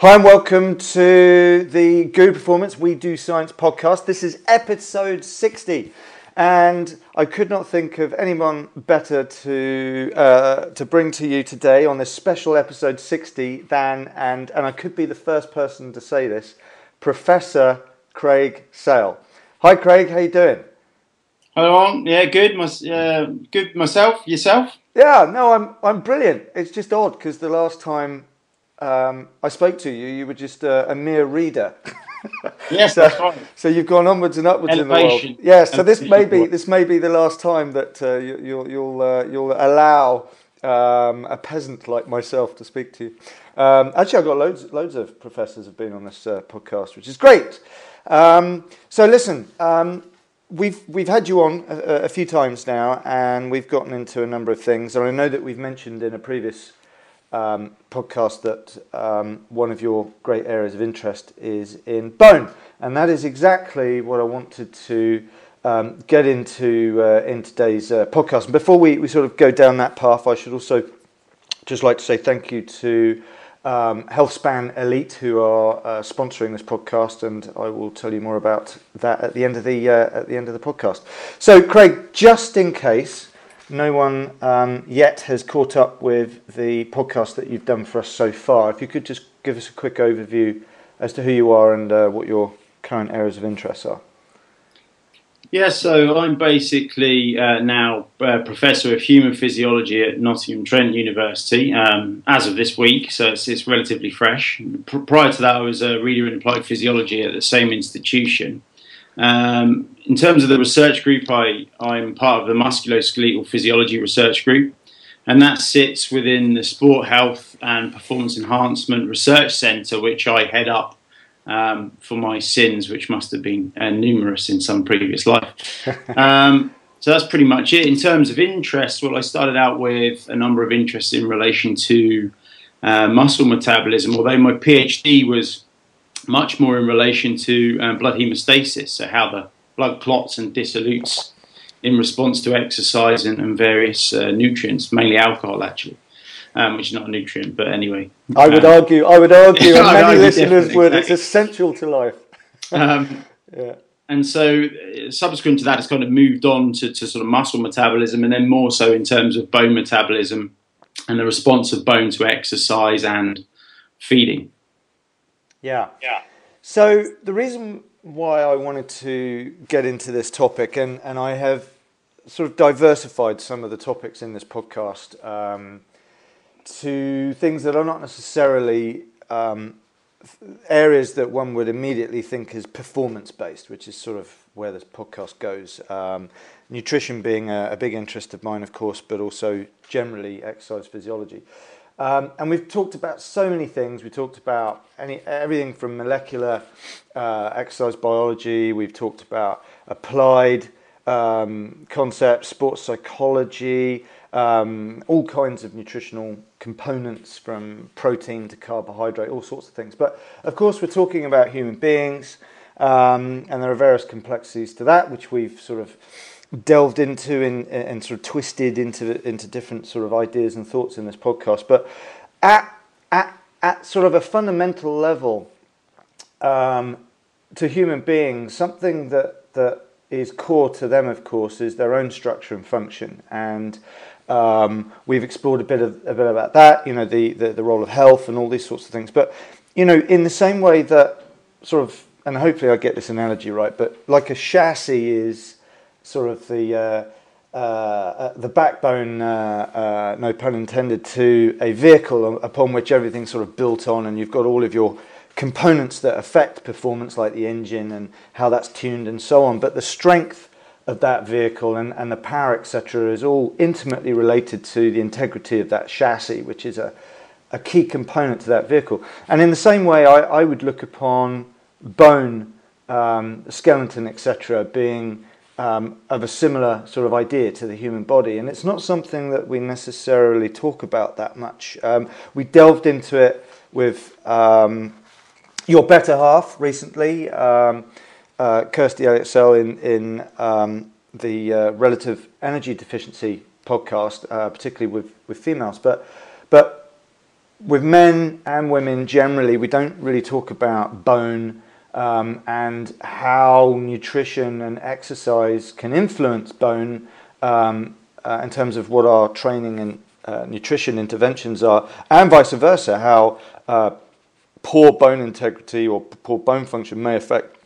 Hi and welcome to the Guru Performance We Do Science podcast. This is episode 60, and I could not think of anyone better to uh, to bring to you today on this special episode 60 than and and I could be the first person to say this, Professor Craig Sale. Hi Craig, how you doing? Hello, yeah, good. My, uh, good myself. Yourself? Yeah, no, I'm I'm brilliant. It's just odd because the last time um, I spoke to you, you were just a, a mere reader. yes, so, that's right. So you've gone onwards and upwards Elevation. in the world. Yeah. So this may be this may be the last time that uh, you, you'll you'll uh, you'll allow um, a peasant like myself to speak to you. Um, actually, I've got loads loads of professors have been on this uh, podcast, which is great. Um, so listen. Um, We've we've had you on a, a few times now, and we've gotten into a number of things. And I know that we've mentioned in a previous um, podcast that um, one of your great areas of interest is in bone, and that is exactly what I wanted to um, get into uh, in today's uh, podcast. And before we, we sort of go down that path, I should also just like to say thank you to um, HealthSpan Elite who are uh, sponsoring this podcast, and I will tell you more about that at the end of the uh, at the end of the podcast. So, Craig, just in case no one um, yet has caught up with the podcast that you've done for us so far, if you could just give us a quick overview as to who you are and uh, what your current areas of interest are. Yeah, so I'm basically uh, now uh, professor of human physiology at Nottingham Trent University um, as of this week, so it's, it's relatively fresh. Prior to that, I was a reader in applied physiology at the same institution. Um, in terms of the research group, I, I'm part of the musculoskeletal physiology research group, and that sits within the Sport Health and Performance Enhancement Research Centre, which I head up um, for my sins, which must have been uh, numerous in some previous life. Um, so that's pretty much it. In terms of interest, well, I started out with a number of interests in relation to uh, muscle metabolism, although my PhD was much more in relation to um, blood hemostasis, so how the blood clots and dissolutes in response to exercise and, and various uh, nutrients, mainly alcohol actually. Um, which is not a nutrient, but anyway. I would Um, argue, I would argue, and many argue listeners definitely, would. It's essential to life. um, Yeah. and so uh, subsequent to that, it's kind of moved on to, to sort of muscle metabolism, and then more so in terms of bone metabolism and the response of bone to exercise and feeding. Yeah. Yeah. So the reason why I wanted to get into this topic, and, and I have sort of diversified some of the topics in this podcast um, to things that are not necessarily um, areas that one would immediately think is performance based, which is sort of where this podcast goes. Um, nutrition being a, a big interest of mine, of course, but also generally exercise physiology. Um, and we've talked about so many things. We talked about any, everything from molecular uh, exercise biology. We've talked about applied um, concepts, sports psychology, um, all kinds of nutritional components from protein to carbohydrate, all sorts of things. But of course, we're talking about human beings, um, and there are various complexities to that, which we've sort of delved into and, and sort of twisted into into different sort of ideas and thoughts in this podcast. But at at at sort of a fundamental level, um, to human beings, something that that is core to them, of course, is their own structure and function. And um, we've explored a bit of a bit about that, you know, the, the the role of health and all these sorts of things. But you know, in the same way that sort of, and hopefully I get this analogy right, but like a chassis is sort of the uh, uh, uh, the backbone, no pun intended, to a vehicle upon which everything's sort of built on, and you've got all of your components that affect performance, like the engine and how that's tuned and so on. But the strength of that vehicle and, and the power, etc., is all intimately related to the integrity of that chassis, which is a, a key component to that vehicle. And in the same way, I, I would look upon bone, um, skeleton, etc., being um, of a similar sort of idea to the human body. And it's not something that we necessarily talk about that much. Um, we delved into it with um, your better half recently, um, uh, Kirsty Elliott-Sale, in, in um, the uh, relative energy deficiency podcast, uh, particularly with, with females. But, but with men and women generally, we don't really talk about bone um, and how nutrition and exercise can influence bone um, uh, in terms of what our training and uh, nutrition interventions are, and vice versa, how uh, poor bone integrity or poor bone function may affect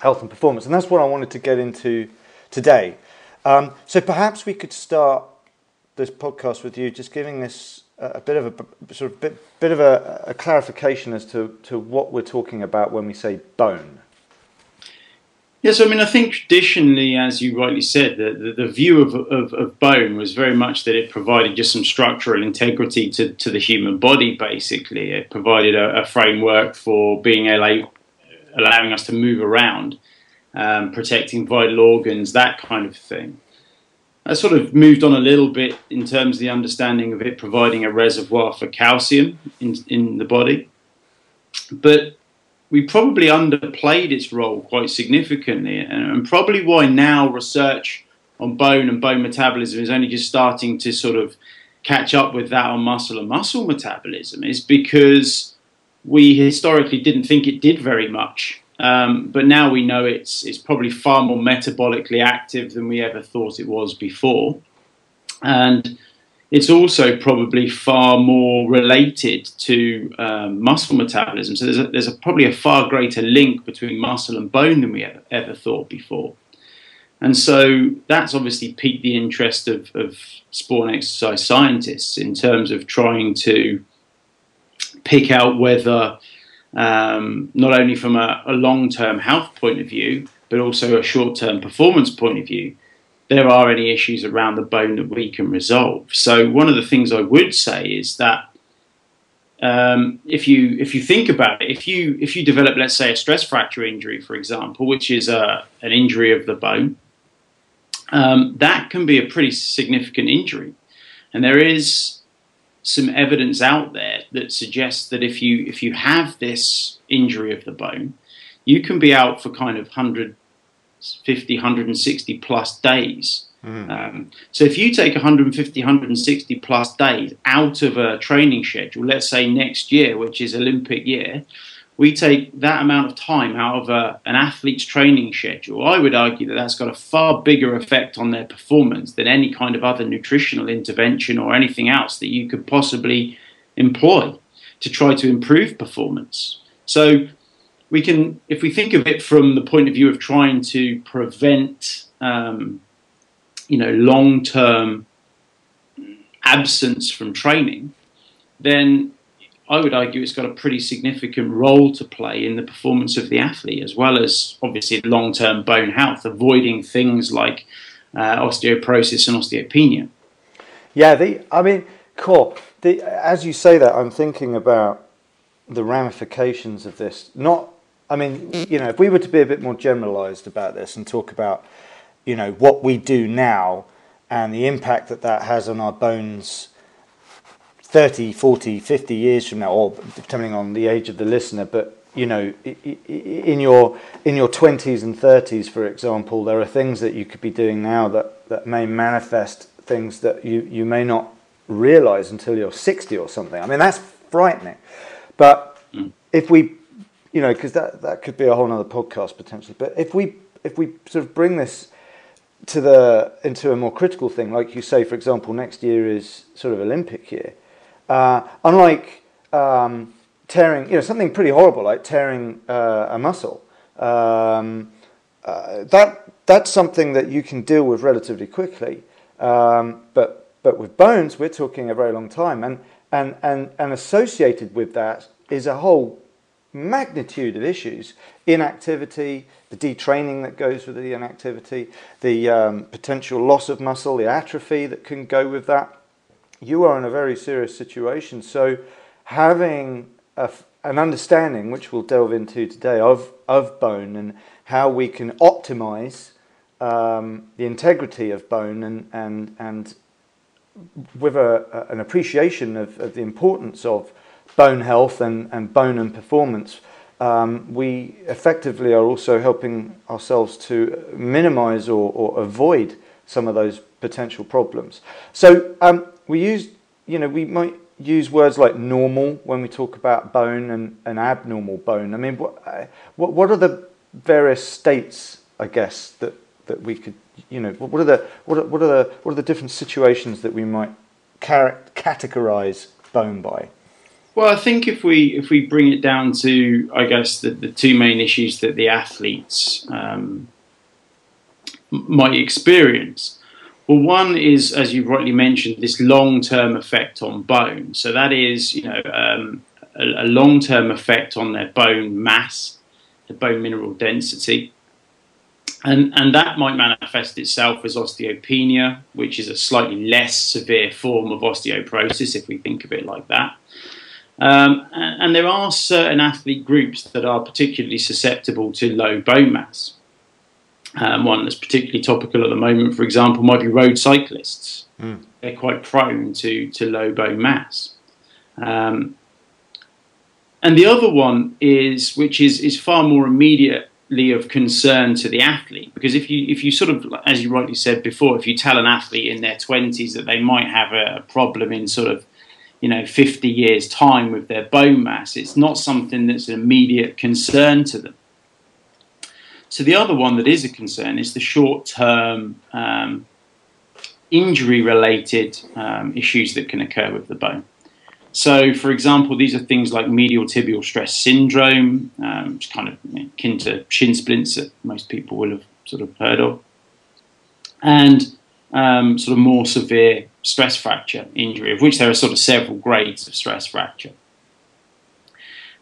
health and performance. And that's what I wanted to get into today. Um, so perhaps we could start this podcast with you just giving us a, bit of a sort of bit, bit of a, a clarification as to, to what we're talking about when we say bone. Yes, I mean, I think traditionally, as you rightly said, the, the, the view of, of, of, bone was very much that it provided just some structural integrity to, to the human body, basically. It provided a, a framework for being able, allowing us to move around, um, protecting vital organs, that kind of thing. I sort of moved on a little bit in terms of the understanding of it providing a reservoir for calcium in, in the body. But we probably underplayed its role quite significantly, and, probably why now research on bone and bone metabolism is only just starting to sort of catch up with that on muscle and muscle metabolism is because we historically didn't think it did very much. Um, but now we know it's it's probably far more metabolically active than we ever thought it was before, and it's also probably far more related to um, muscle metabolism. So there's, a, there's a, probably a far greater link between muscle and bone than we ever, ever thought before. And so that's obviously piqued the interest of, of sport and exercise scientists in terms of trying to pick out whether, um, not only from a, a long term health point of view, but also a short term performance point of view, there are any issues around the bone that we can resolve. So one of the things I would say is that um, if you if you think about it, if you if you develop, let's say, a stress fracture injury, for example, which is a, an injury of the bone, um, that can be a pretty significant injury, and there is some evidence out there that suggests that if you if you have this injury of the bone, you can be out for kind of 100 50, 160 plus days. Mm. Um, so if you take 150, 160 plus days out of a training schedule, let's say next year, which is Olympic year, we take that amount of time out of a, an athlete's training schedule. I would argue that that's got a far bigger effect on their performance than any kind of other nutritional intervention or anything else that you could possibly employ to try to improve performance. So we can, if we think of it from the point of view of trying to prevent, um, you know, long-term absence from training, then I would argue it's got a pretty significant role to play in the performance of the athlete, as well as obviously long-term bone health, avoiding things like uh, osteoporosis and osteopenia. Yeah, the I mean, cool. The, as you say that, I'm thinking about the ramifications of this, not I mean, you know, if we were to be a bit more generalized about this and talk about, you know, what we do now and the impact that that has on our bones 30, 40, 50 years from now, or depending on the age of the listener, but you know, in your in your 20s and 30s, for example, there are things that you could be doing now that, that may manifest things that you, you may not realize until you're 60 or something. I mean, that's frightening. But mm. if we you know, because that, that could be a whole other podcast potentially. But if we if we sort of bring this to the into a more critical thing, like you say, for example, next year is sort of Olympic year. Uh, unlike um, tearing, you know, something pretty horrible like tearing uh, a muscle. Um, uh, that that's something that you can deal with relatively quickly. Um, but but with bones, we're talking a very long time, and and and and associated with that is a whole magnitude of issues inactivity, the detraining that goes with the inactivity, the um, potential loss of muscle, the atrophy that can go with that. You are in a very serious situation. So, having a, an understanding, which we'll delve into today, of, of bone and how we can optimize um, the integrity of bone and, and, and with a, an appreciation of, of the importance of bone health and, and bone and performance, um, we effectively are also helping ourselves to minimize or, or avoid some of those potential problems. So um, we use, you know, we might use words like normal when we talk about bone and, and abnormal bone? I mean, what, uh, what, what are the various states, I guess, that, that we could, you know, what are the, what are, what are the, what are the different situations that we might categorize bone by? Well, I think if we if we bring it down to, I guess the, the two main issues that the athletes um, might experience. Well, one is, as you rightly mentioned, this long-term effect on bone. So that is, you know, um, a, a long-term effect on their bone mass, the bone mineral density, and and that might manifest itself as osteopenia, which is a slightly less severe form of osteoporosis, if we think of it like that. Um, and, and, there are certain athlete groups that are particularly susceptible to low bone mass. Um, one that's particularly topical at the moment, for example, might be road cyclists. Mm. They're quite prone to, to low bone mass. Um, and the other one is, which is, is far more immediately of concern to the athlete, because if you if you sort of, as you rightly said before, if you tell an athlete in their twenties that they might have a problem in sort of you know 50 years time with their bone mass it's not something that's an immediate concern to them so the other one that is a concern is the short term um, injury related um, issues that can occur with the bone so for example these are things like medial tibial stress syndrome um, which kind of akin to shin splints that most people will have sort of heard of and um, sort of more severe stress fracture injury, of which there are sort of several grades of stress fracture.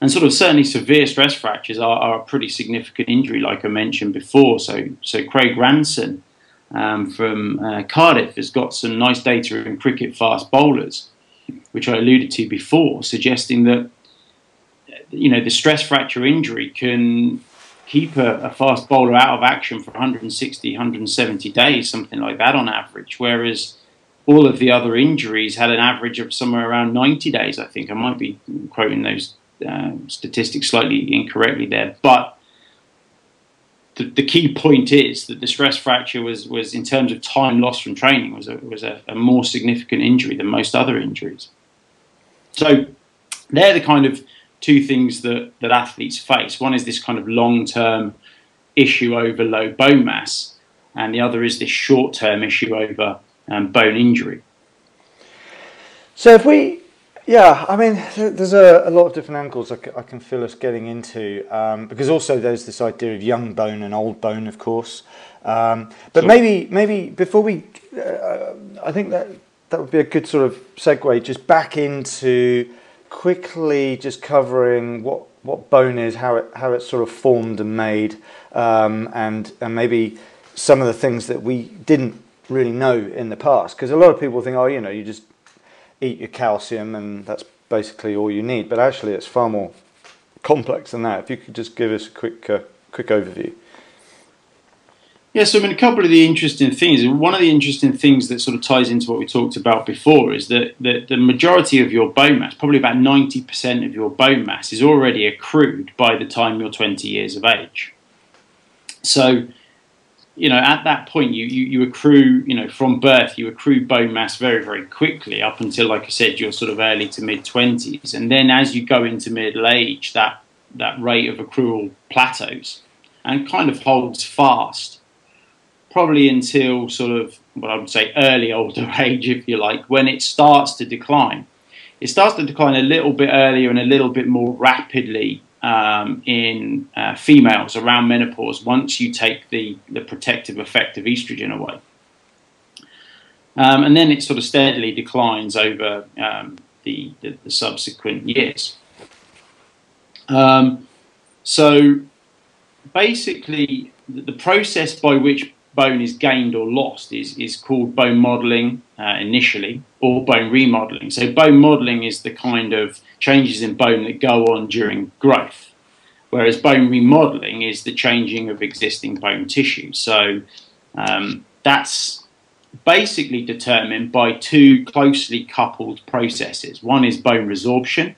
And sort of certainly severe stress fractures are, are a pretty significant injury, like I mentioned before. So, so Craig Ranson um, from uh, Cardiff has got some nice data in cricket fast bowlers, which I alluded to before, suggesting that you know the stress fracture injury can keep a, a, fast bowler out of action for 160, 170 days, something like that on average. Whereas all of the other injuries had an average of somewhere around 90 days, I think. I might be quoting those uh, statistics slightly incorrectly there. But the, the, key point is that the stress fracture was, was in terms of time lost from training, was, a, was a, a more significant injury than most other injuries. So they're the kind of two things that, that athletes face. One is this kind of long term issue over low bone mass, and the other is this short term issue over um, bone injury. So if we, yeah, I mean, there's a, a lot of different angles I, c- I can feel us getting into um, because also there's this idea of young bone and old bone, of course. Um, but maybe, maybe before we, uh, I think that that would be a good sort of segue just back into quickly just covering what what bone is, how it how it's sort of formed and made, um, and and maybe some of the things that we didn't really know in the past. Because a lot of people think, oh, you know, you just eat your calcium and that's basically all you need. But actually, it's far more complex than that. If you could just give us a quick uh, quick overview. Yeah, so I mean, a couple of the interesting things. One of the interesting things that sort of ties into what we talked about before is that, that the majority of your bone mass, probably about 90% of your bone mass, is already accrued by the time you're 20 years of age. So, you know, at that point, you, you, you accrue, you know, from birth, you accrue bone mass very, very quickly up until, like I said, you're sort of early to mid 20s. And then as you go into middle age, that, that rate of accrual plateaus and kind of holds fast probably until sort of what I would say early older age, if you like, when it starts to decline. It starts to decline a little bit earlier and a little bit more rapidly um, in uh, females around menopause once you take the, the protective effect of estrogen away. Um, and then it sort of steadily declines over um, the, the, the, subsequent years. Um, so basically, the, process by which bone is gained or lost is, is called bone modeling uh, initially or bone remodeling. So, bone modeling is the kind of changes in bone that go on during growth, whereas bone remodeling is the changing of existing bone tissue. So, um, that's basically determined by two closely coupled processes one is bone resorption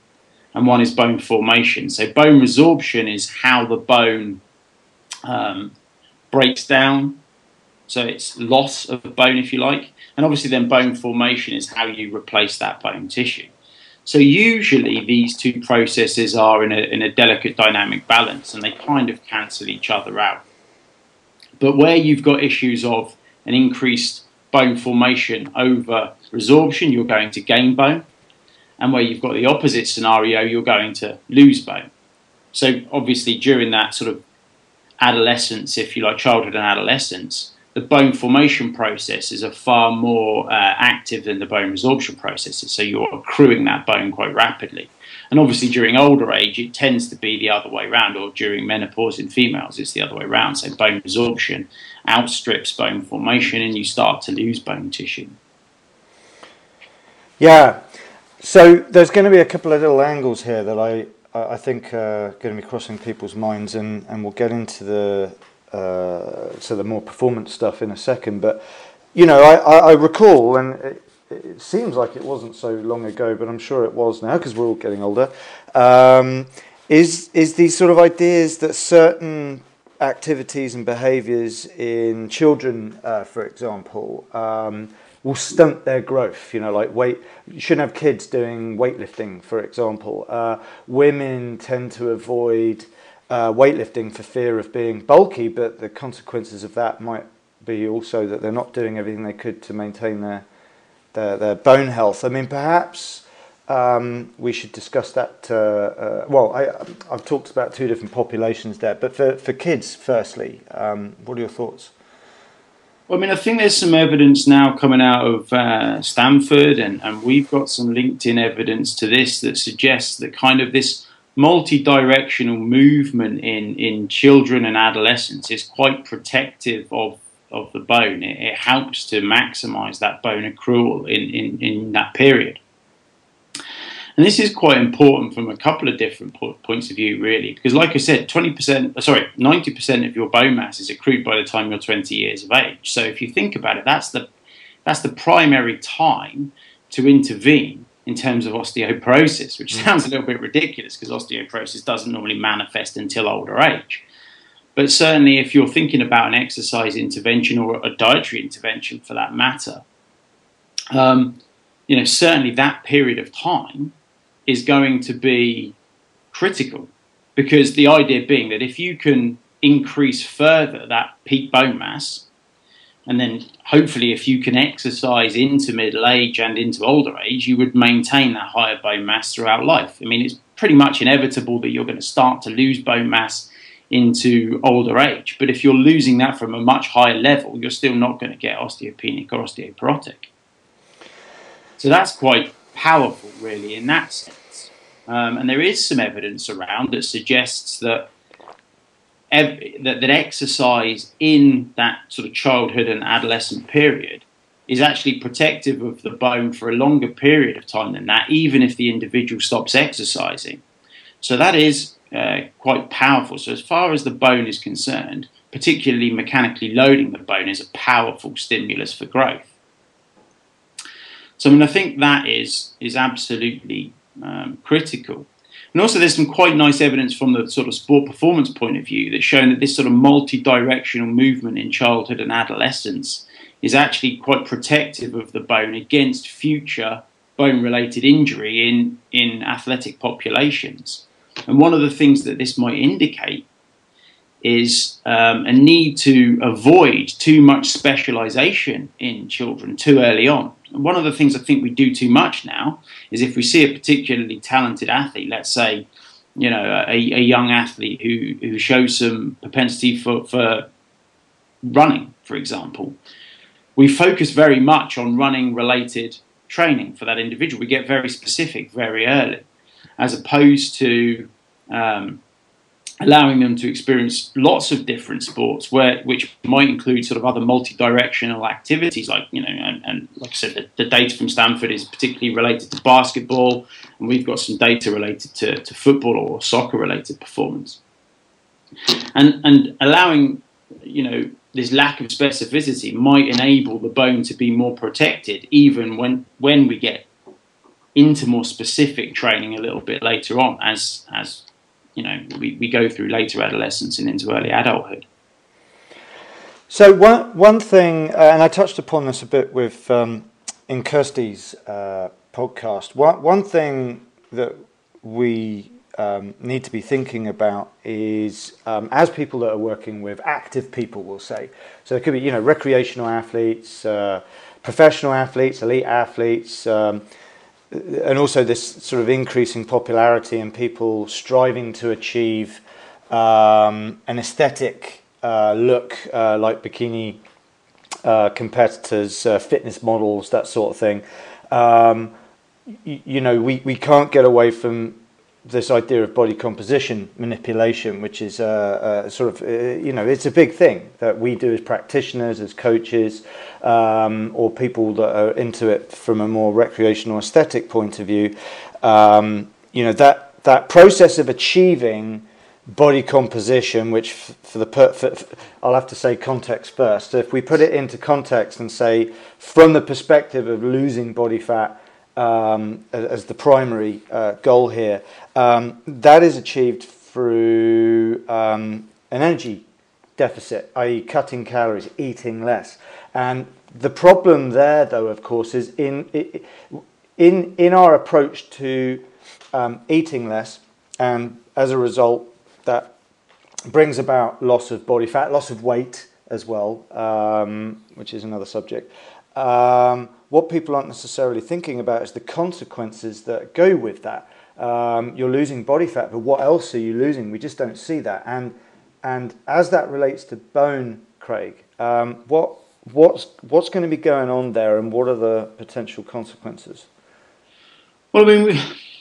and one is bone formation. So, bone resorption is how the bone um, breaks down so it's loss of bone, if you like. And obviously, then bone formation is how you replace that bone tissue. So usually these two processes are in a, in a delicate dynamic balance and they kind of cancel each other out. But where you've got issues of an increased bone formation over resorption, you're going to gain bone. And where you've got the opposite scenario, you're going to lose bone. So obviously during that sort of adolescence, if you like, childhood and adolescence, the bone formation processes are far more uh, active than the bone resorption processes. So you're accruing that bone quite rapidly. And obviously, during older age, it tends to be the other way around, or during menopause in females, it's the other way around. So bone resorption outstrips bone formation, and you start to lose bone tissue. Yeah. So there's going to be a couple of little angles here that I I think are going to be crossing people's minds, and, and we'll get into the uh, to the more performance stuff in a second. But you know, I, I, I recall, and it, it, seems like it wasn't so long ago, but I'm sure it was now because we're all getting older. Um, is is these sort of ideas that certain activities and behaviours in children, uh, for example, um, will stunt their growth. You know, like weight. You shouldn't have kids doing weightlifting, for example. Uh, women tend to avoid uh, weightlifting for fear of being bulky, but the consequences of that might be also that they're not doing everything they could to maintain their their, their bone health. I mean, perhaps. Um, we should discuss that. Uh, uh, well, I, have talked about two different populations there, but for, for kids, firstly, um, what are your thoughts? Well, I mean, I think there's some evidence now coming out of uh, Stanford, and, and we've got some LinkedIn evidence to this that suggests that kind of this multi-directional movement in, in children and adolescents is quite protective of, of the bone. It, it helps to maximize that bone accrual in, in, in that period. And this is quite important from a couple of different po- points of view, really, because, like I said, 20%, uh, sorry, 90% of your bone mass is accrued by the time you're 20 years of age. So if you think about it, that's the, that's the primary time to intervene in terms of osteoporosis, which mm. sounds a little bit ridiculous because osteoporosis doesn't normally manifest until older age. But certainly, if you're thinking about an exercise intervention or a dietary intervention for that matter, um, you know, certainly that period of time is going to be critical because the idea being that if you can increase further that peak bone mass, and then hopefully if you can exercise into middle age and into older age, you would maintain that higher bone mass throughout life. I mean, it's pretty much inevitable that you're going to start to lose bone mass into older age. But if you're losing that from a much higher level, you're still not going to get osteopenic or osteoporotic. So that's quite powerful, really, in that sense. Um, and there is some evidence around that suggests that, ev- that that exercise in that sort of childhood and adolescent period is actually protective of the bone for a longer period of time than that, even if the individual stops exercising. So that is uh, quite powerful. So as far as the bone is concerned, particularly mechanically loading the bone is a powerful stimulus for growth. So I mean, I think that is is absolutely um, critical. And also, there's some quite nice evidence from the sort of sport performance point of view that's shown that this sort of multi-directional movement in childhood and adolescence is actually quite protective of the bone against future bone-related injury in in athletic populations. And one of the things that this might indicate is um, a need to avoid too much specialization in children too early on. One of the things I think we do too much now is if we see a particularly talented athlete, let's say, you know, a, a young athlete who, who shows some propensity for, for running, for example, we focus very much on running related training for that individual. We get very specific very early, as opposed to um, allowing them to experience lots of different sports, where which might include sort of other multi-directional activities, like you know, and, and like I said, the, the, data from Stanford is particularly related to basketball, and we've got some data related to, to football or soccer-related performance, and and allowing you know this lack of specificity might enable the bone to be more protected, even when when we get into more specific training a little bit later on, as as you know we, we go through later adolescence and into early adulthood. So one one thing, uh, and I touched upon this a bit with um, in Kirsty's uh, podcast. One one thing that we um, need to be thinking about is um, as people that are working with active people will say so it could be you know recreational athletes uh, professional athletes elite athletes um, and also this sort of increasing popularity and people striving to achieve um, an aesthetic uh, look uh, like bikini uh, competitors uh, fitness models that sort of thing. Um, you, you know we, we can't get away from this idea of body composition manipulation, which is uh, uh, sort of, uh, you know, it's a big thing that we do as practitioners, as coaches, um, or people that are into it from a more recreational aesthetic point of view. Um, you know, that, that process of achieving body composition, which for the per- for, for, I'll have to say context first. So if we put it into context and say, from the perspective of losing body fat, um, as the primary uh, goal here. Um, that is achieved through um, an energy deficit, i.e., cutting calories, eating less. And the problem there, though, of course, is in in in our approach to um, eating less, and as a result, that brings about loss of body fat, loss of weight as well, um, which is another subject. What people aren't necessarily thinking about is the consequences that go with that. Um, you're losing body fat, but what else are you losing? We just don't see that. And and as that relates to bone, Craig, um, what what's what's going to be going on there, and what are the potential consequences? Well, I mean,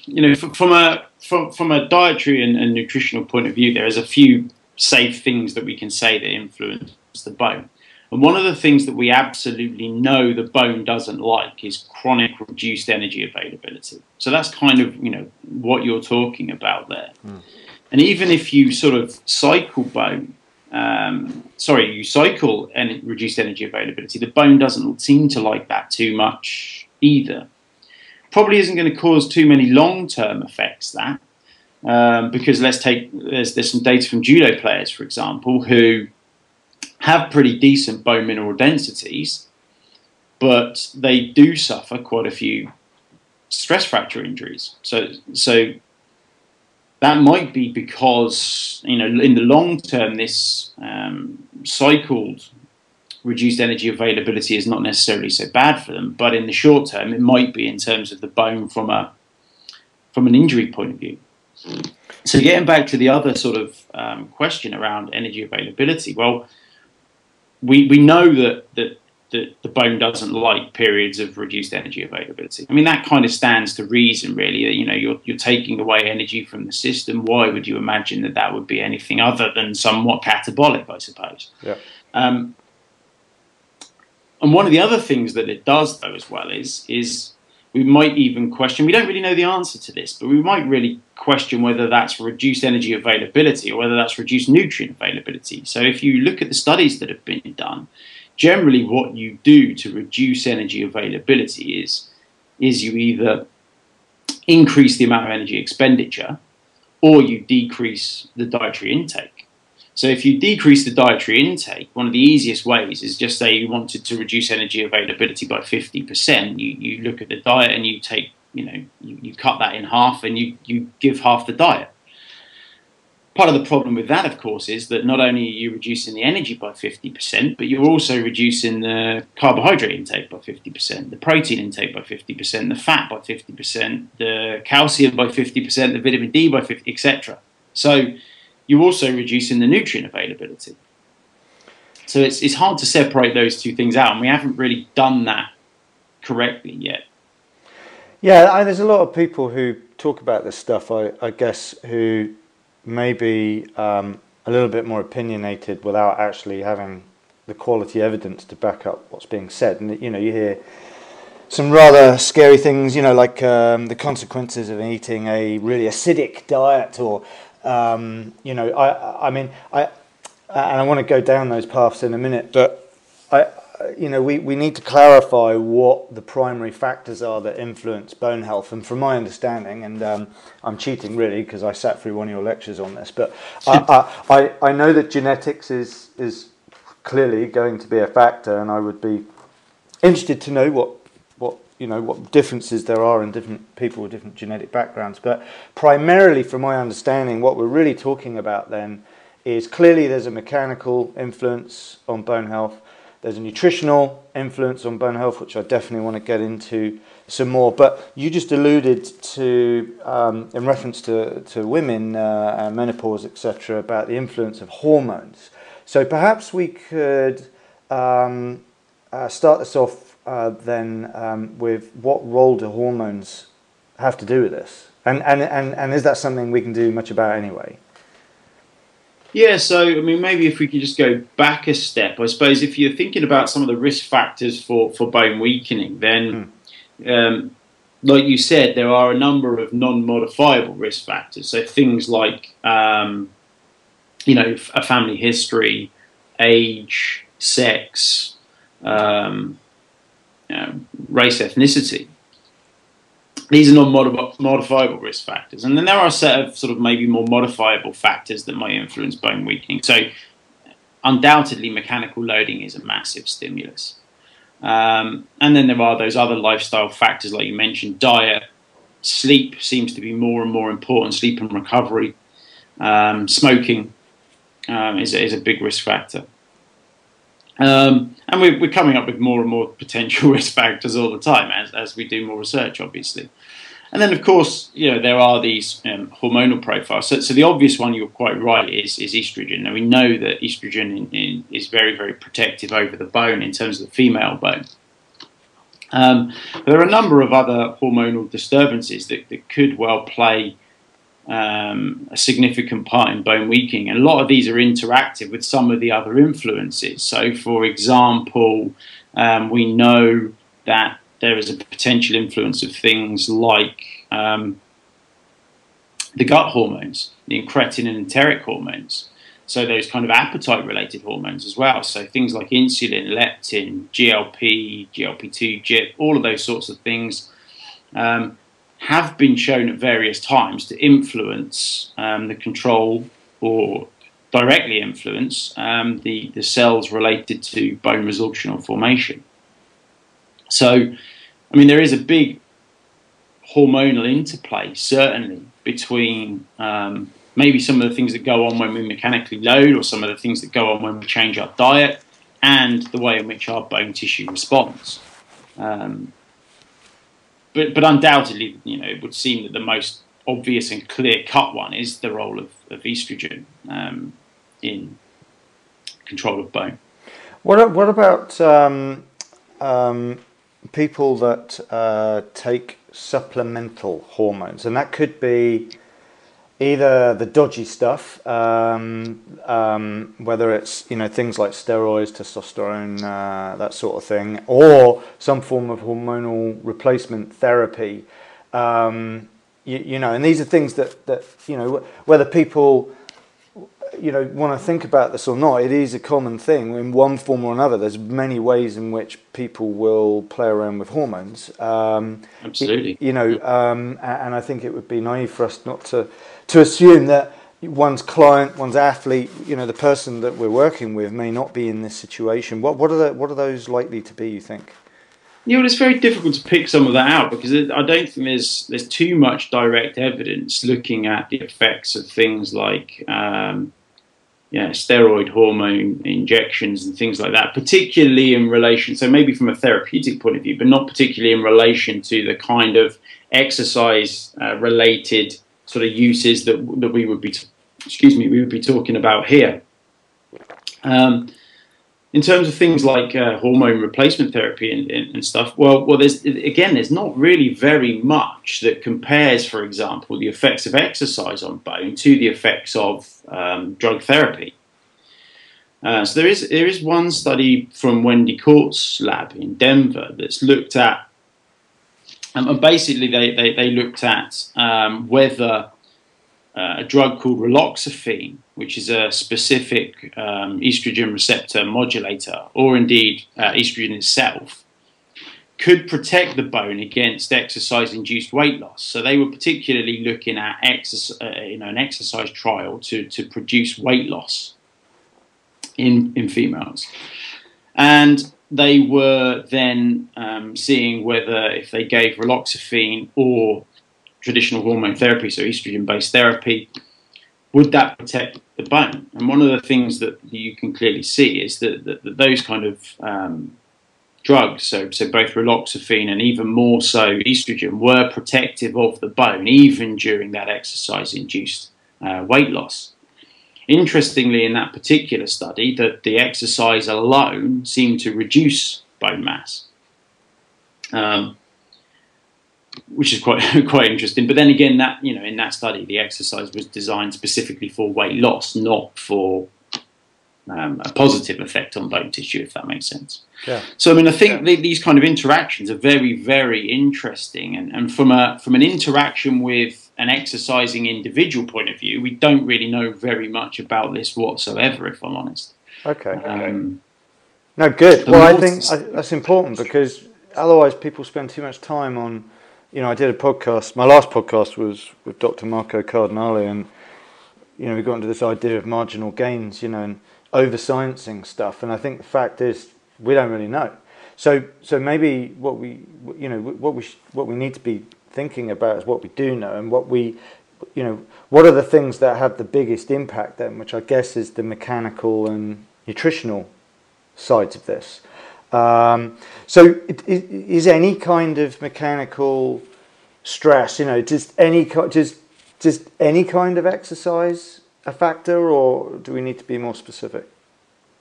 you know, from a from from a dietary and, and nutritional point of view, there is a few safe things that we can say that influence the bone. And one of the things that we absolutely know the bone doesn't like is chronic reduced energy availability. So that's kind of, you know, what you're talking about there. Mm. And even if you sort of cycle bone, um, sorry, you cycle and reduced energy availability, the bone doesn't seem to like that too much either. Probably isn't going to cause too many long-term effects that, um, because let's take there's there's some data from judo players, for example, who have pretty decent bone mineral densities, but they do suffer quite a few stress fracture injuries. So, so that might be because you know in the long term this um, cycled reduced energy availability is not necessarily so bad for them, but in the short term it might be in terms of the bone from a from an injury point of view. So getting back to the other sort of um, question around energy availability, well, we, we know that, that, that the bone doesn't like periods of reduced energy availability. I mean, that kind of stands to reason, really. That, you know, you're, you're taking away energy from the system. Why would you imagine that that would be anything other than somewhat catabolic, I suppose? Yeah. Um, and one of the other things that it does, though, as well, is is we might even question, we don't really know the answer to this, but we might really question whether that's reduced energy availability or whether that's reduced nutrient availability. So if you look at the studies that have been done, generally what you do to reduce energy availability is, is you either increase the amount of energy expenditure or you decrease the dietary intake. So if you decrease the dietary intake, one of the easiest ways is just say you wanted to reduce energy availability by 50%. You, you look at the diet and you take, you know, you, you cut that in half and you, you give half the diet. Part of the problem with that, of course, is that not only are you reducing the energy by 50%, but you're also reducing the carbohydrate intake by 50%, the protein intake by 50%, the fat by 50%, the calcium by 50%, the vitamin D by 50%, etc. So you're also reducing the nutrient availability. So it's, it's hard to separate those two things out, and we haven't really done that correctly yet. Yeah, I, there's a lot of people who talk about this stuff, I, I guess, who may be um, a little bit more opinionated without actually having the quality evidence to back up what's being said. And, you know, you hear some rather scary things, you know, like um, the consequences of eating a really acidic diet or um, you know, I, I mean, I, and I want to go down those paths in a minute, but I, you know, we, we need to clarify what the primary factors are that influence bone health. And from my understanding, and um, I'm cheating really because I sat through one of your lectures on this, but I, I, I know that genetics is is clearly going to be a factor, and I would be interested to know what what you know what differences there are in different people with different genetic backgrounds. But primarily, from my understanding, what we're really talking about then is clearly there's a mechanical influence on bone health. There's a nutritional influence on bone health, which I definitely want to get into some more. But you just alluded to, um, in reference to, to women, uh, menopause, etc., about the influence of hormones. So perhaps we could um, uh, start this off uh, then um, with what role do hormones have to do with this? And, and, and, and is that something we can do much about anyway? Yeah, so I mean, maybe if we could just go back a step, I suppose if you're thinking about some of the risk factors for, for bone weakening, then, mm. um, like you said, there are a number of non modifiable risk factors. So things like, um, you know, a family history, age, sex, um, know, race, ethnicity. These are non-modifiable risk factors, and then there are a set of sort of maybe more modifiable factors that might influence bone weakening. So, undoubtedly, mechanical loading is a massive stimulus. Um, and then there are those other lifestyle factors, like you mentioned, diet, sleep seems to be more and more important. Sleep and recovery, um, smoking um, is, is a big risk factor. Um, and we're, we're, coming up with more and more potential risk factors all the time as, as we do more research, obviously. And then, of course, you know there are these um, hormonal profiles. So, so, the obvious one, you're quite right, is, is estrogen. Now we know that estrogen in, in, is very, very protective over the bone in terms of the female bone. Um, there are a number of other hormonal disturbances that, that could well play um, a significant part in bone weakening. And a lot of these are interactive with some of the other influences. So, for example, um, we know that there is a potential influence of things like um, the gut hormones, the incretin and enteric hormones. So those kind of appetite related hormones as well. So things like insulin, leptin, GLP, GLP2, GIP, all of those sorts of things. Um, have been shown at various times to influence um, the control or directly influence um, the, the cells related to bone resorption or formation. So, I mean, there is a big hormonal interplay, certainly, between um, maybe some of the things that go on when we mechanically load or some of the things that go on when we change our diet and the way in which our bone tissue responds. Um, but but undoubtedly, you know, it would seem that the most obvious and clear cut one is the role of, of estrogen um, in control of bone. What what about um, um, people that uh, take supplemental hormones, and that could be either the dodgy stuff, um, um, whether it's you know things like steroids, testosterone, uh, that sort of thing, or some form of hormonal replacement therapy. Um, you, you, know, and these are things that that you know whether people you know want to think about this or not, it is a common thing in one form or another. There's many ways in which people will play around with hormones. Um, Absolutely, you know, um, and I think it would be naive for us not to to assume that one's client, one's athlete, you know, the person that we're working with may not be in this situation. What what are the, what are those likely to be? You think? Yeah, well, it's very difficult to pick some of that out because it, I don't think there's there's too much direct evidence looking at the effects of things like um, yeah, steroid hormone injections and things like that, particularly in relation. So maybe from a therapeutic point of view, but not particularly in relation to the kind of exercise uh, related sort of uses that that we would be, excuse me, we would be talking about here. Um, in terms of things like uh, hormone replacement therapy and, and, and, stuff, well, well, there's again, there's not really very much that compares, for example, the effects of exercise on bone to the effects of um, drug therapy. Uh, so there is there is one study from Wendy Kohrt's lab in Denver that's looked at um, and basically, they, they, they looked at um, whether uh, a drug called raloxifene, which is a specific um, estrogen receptor modulator, or indeed uh, estrogen itself, could protect the bone against exercise-induced weight loss. So they were particularly looking at uh, you know, an exercise trial to, to produce weight loss in in females, and they were then um, seeing whether if they gave raloxifene or traditional hormone therapy, so estrogen based therapy, would that protect the bone? And one of the things that you can clearly see is that, that, that those kind of um, drugs, so, so both raloxifene and even more so estrogen, were protective of the bone even during that exercise induced uh, weight loss. Interestingly, in that particular study, that the exercise alone seemed to reduce bone mass. Um, which is quite quite interesting. But then again, that you know, in that study, the exercise was designed specifically for weight loss, not for um, a positive effect on bone tissue, if that makes sense. Yeah. So I mean, I think yeah. these kind of interactions are very, very interesting, and, and from a from an interaction with an exercising individual point of view, we don't really know very much about this whatsoever, if I'm honest. Okay. Um, no, good. Well, I think that's important because otherwise people spend too much time on you know, I did a podcast. My last podcast was with Dr. Marco Cardinale, and you know, we got into this idea of marginal gains, you know, and over sciencing stuff. And I think the fact is, we don't really know. So, so maybe what we, you know, what we what we need to be thinking about is what we do know, and what we, you know, what are the things that have the biggest impact then, which I guess is the mechanical and nutritional sides of this. Um, so, is any kind of mechanical stress, you know, just any just just any kind of exercise a factor, or do we need to be more specific?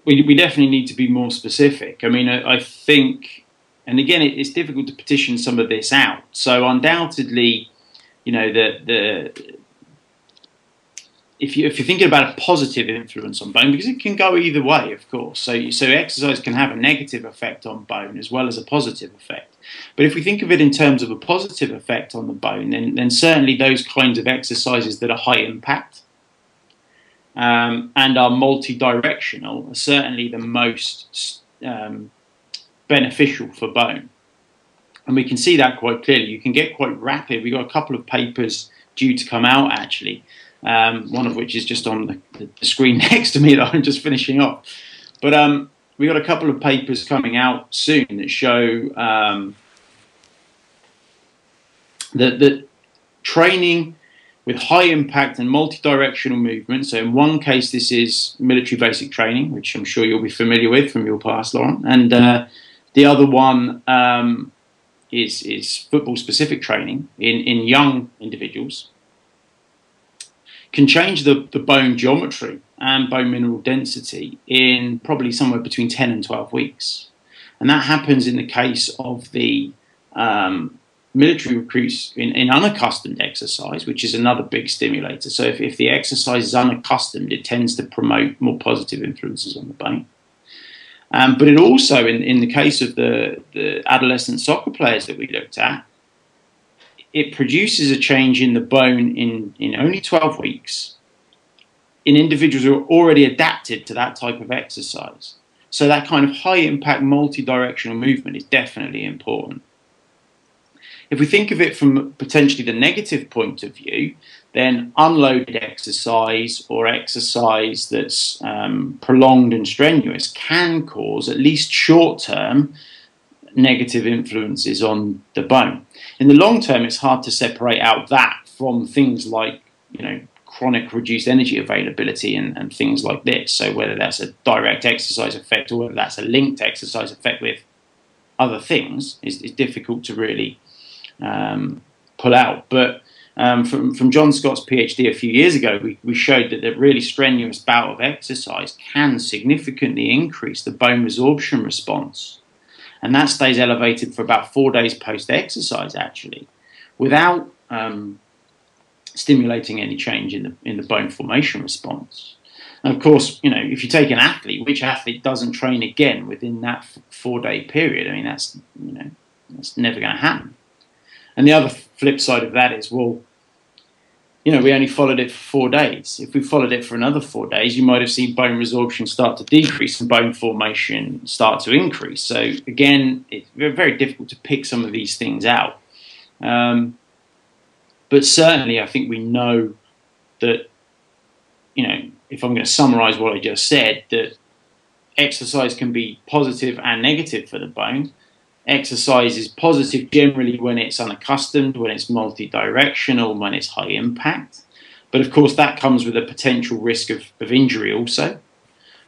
We, we definitely need to be more specific. I mean, I, I think, and again, it, it's difficult to petition some of this out. So, undoubtedly, you know, the the if you if you're thinking about a positive influence on bone, because it can go either way, of course. So so exercise can have a negative effect on bone as well as a positive effect. But if we think of it in terms of a positive effect on the bone, then then certainly those kinds of exercises that are high impact um, and are multi-directional are certainly the most um, beneficial for bone. And we can see that quite clearly. You can get quite rapid. We've got a couple of papers due to come out actually um, one of which is just on the, the, screen next to me that I'm just finishing off. But um, we got a couple of papers coming out soon that show um, that, that training with high impact and multi-directional movement. So in one case, this is military basic training, which I'm sure you'll be familiar with from your past, Laurent, and uh, the other one um, is is football specific training in in young individuals can change the, the bone geometry and bone mineral density in probably somewhere between 10 and 12 weeks. And that happens in the case of the um, military recruits in, in, unaccustomed exercise, which is another big stimulator. So if, if the exercise is unaccustomed, it tends to promote more positive influences on the bone. Um, but it also, in, in the case of the, the adolescent soccer players that we looked at, it produces a change in the bone in, in only 12 weeks in individuals who are already adapted to that type of exercise. So that kind of high impact multi-directional movement is definitely important. If we think of it from potentially the negative point of view, then unloaded exercise or exercise that's um, prolonged and strenuous can cause, at least short term, negative influences on the bone. In the long term, it's hard to separate out that from things like, you know, chronic reduced energy availability and, and things like this. So whether that's a direct exercise effect or whether that's a linked exercise effect with other things is, is difficult to really um, pull out. But um, from, from John Scott's PhD a few years ago, we, we showed that the really strenuous bout of exercise can significantly increase the bone resorption response and that stays elevated for about four days post exercise, actually, without um, stimulating any change in the in the bone formation response. And of course, you know, if you take an athlete, which athlete doesn't train again within that four day period? I mean, that's you know, that's never going to happen. And the other flip side of that is, well, you know, we only followed it for four days. If we followed it for another four days, you might have seen bone resorption start to decrease and bone formation start to increase. So again, it's very difficult to pick some of these things out. Um, but certainly, I think we know that, you know, if I'm going to summarize what I just said, that exercise can be positive and negative for the bone. Exercise is positive generally when it's unaccustomed, when it's multi-directional, when it's high impact. But of course, that comes with a potential risk of, of injury also.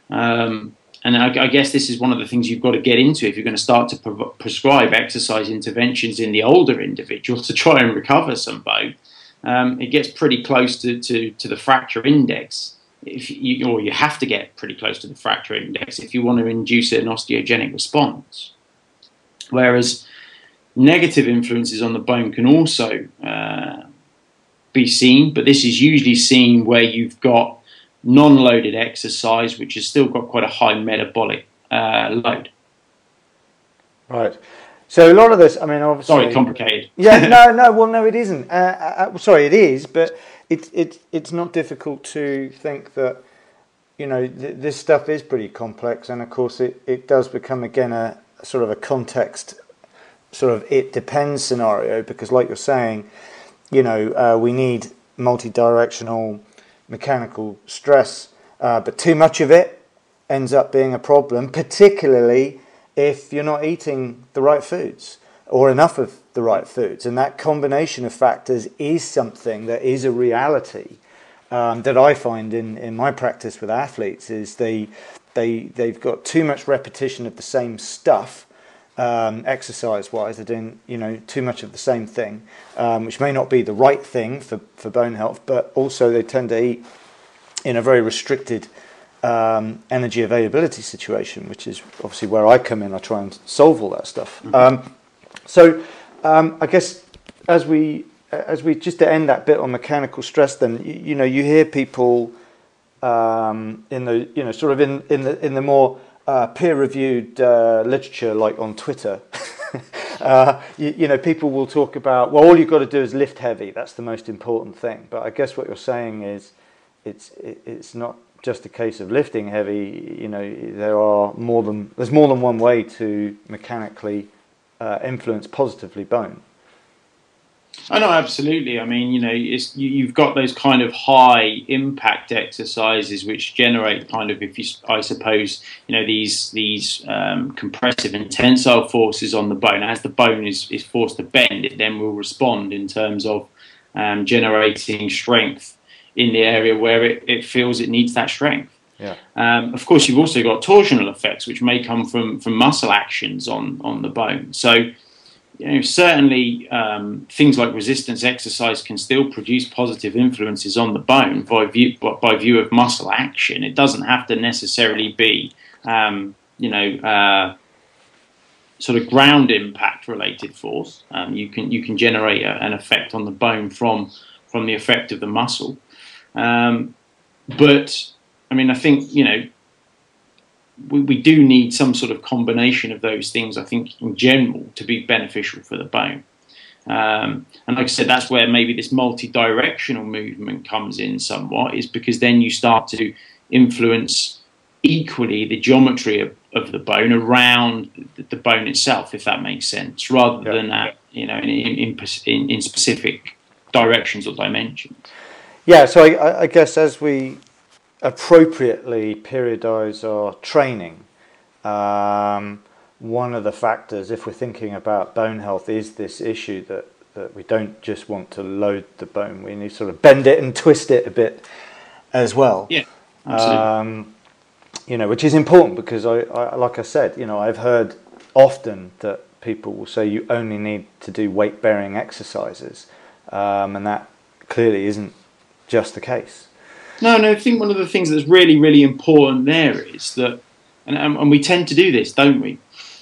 Um, and I, I, guess this is one of the things you've got to get into if you're going to start to pro- prescribe exercise interventions in the older individual to try and recover some bone. Um, it gets pretty close to, to, to the fracture index if you, or you have to get pretty close to the fracture index if you want to induce an osteogenic response. Whereas negative influences on the bone can also uh, be seen, but this is usually seen where you've got non-loaded exercise, which has still got quite a high metabolic uh, load. Right. So a lot of this, I mean, obviously. Sorry, complicated. yeah, no, no. Well, no, it isn't. Uh, uh, uh sorry, it is, but it's it, it's not difficult to think that you know th- this stuff is pretty complex, and of course it, it does become again a sort of a context sort of it depends scenario because, like you're saying, you know uh, we need multi-directional mechanical stress, uh, but too much of it ends up being a problem, particularly if you're not eating the right foods or enough of the right foods. And that combination of factors is something that is a reality um, that I find in, in my practice with athletes is they, they, they've got too much repetition of the same stuff. Um, exercise-wise, they're doing you know too much of the same thing, um, which may not be the right thing for, for bone health, but also they tend to eat in a very restricted um, energy availability situation, which is obviously where I come in. I try and solve all that stuff. Mm-hmm. Um, so um, I guess as we as we just to end that bit on mechanical stress, then you, you know you hear people um, in the you know sort of in in the in the more uh, peer-reviewed uh, literature, like on Twitter. uh, you, you, know, people will talk about well, all you've got to do is lift heavy. That's the most important thing. But I guess what you're saying is, it's it, it's not just a case of lifting heavy. You know, there are more than there's more than one way to mechanically uh, influence positively bone. I know, absolutely. I mean, you know, you, have got those kind of high impact exercises which generate kind of, if you, I suppose, you know, these these um, compressive and tensile forces on the bone. As the bone is, is forced to bend, it then will respond in terms of um, generating strength in the area where it, it feels it needs that strength. Yeah. Um, of course, you've also got torsional effects, which may come from from muscle actions on on the bone. So, you know, certainly um, things like resistance exercise can still produce positive influences on the bone by view by view of muscle action. It doesn't have to necessarily be, um, you know. Uh, sort of ground impact related force. Um, you can you can generate a, an effect on the bone from from the effect of the muscle, um, but I mean, I think you know we, we do need some sort of combination of those things. I think in general to be beneficial for the bone. Um, and like I said, that's where maybe this multi-directional movement comes in somewhat, is because then you start to influence equally the geometry of, of the bone around the, the, bone itself, if that makes sense, rather yeah. than that, you know, in, in, in, in, specific directions or dimensions. Yeah, so I, I guess as we appropriately periodize our training. Um, one of the factors, if we're thinking about bone health, is this issue that, that we don't just want to load the bone. We need to sort of bend it and twist it a bit as well. Yeah, absolutely. Um, you know, which is important because I, I, like I said, you know, I've heard often that people will say you only need to do weight bearing exercises, um, and that clearly isn't just the case. No, no. I think one of the things that's really, really important there is that, and, and we tend to do this, don't we?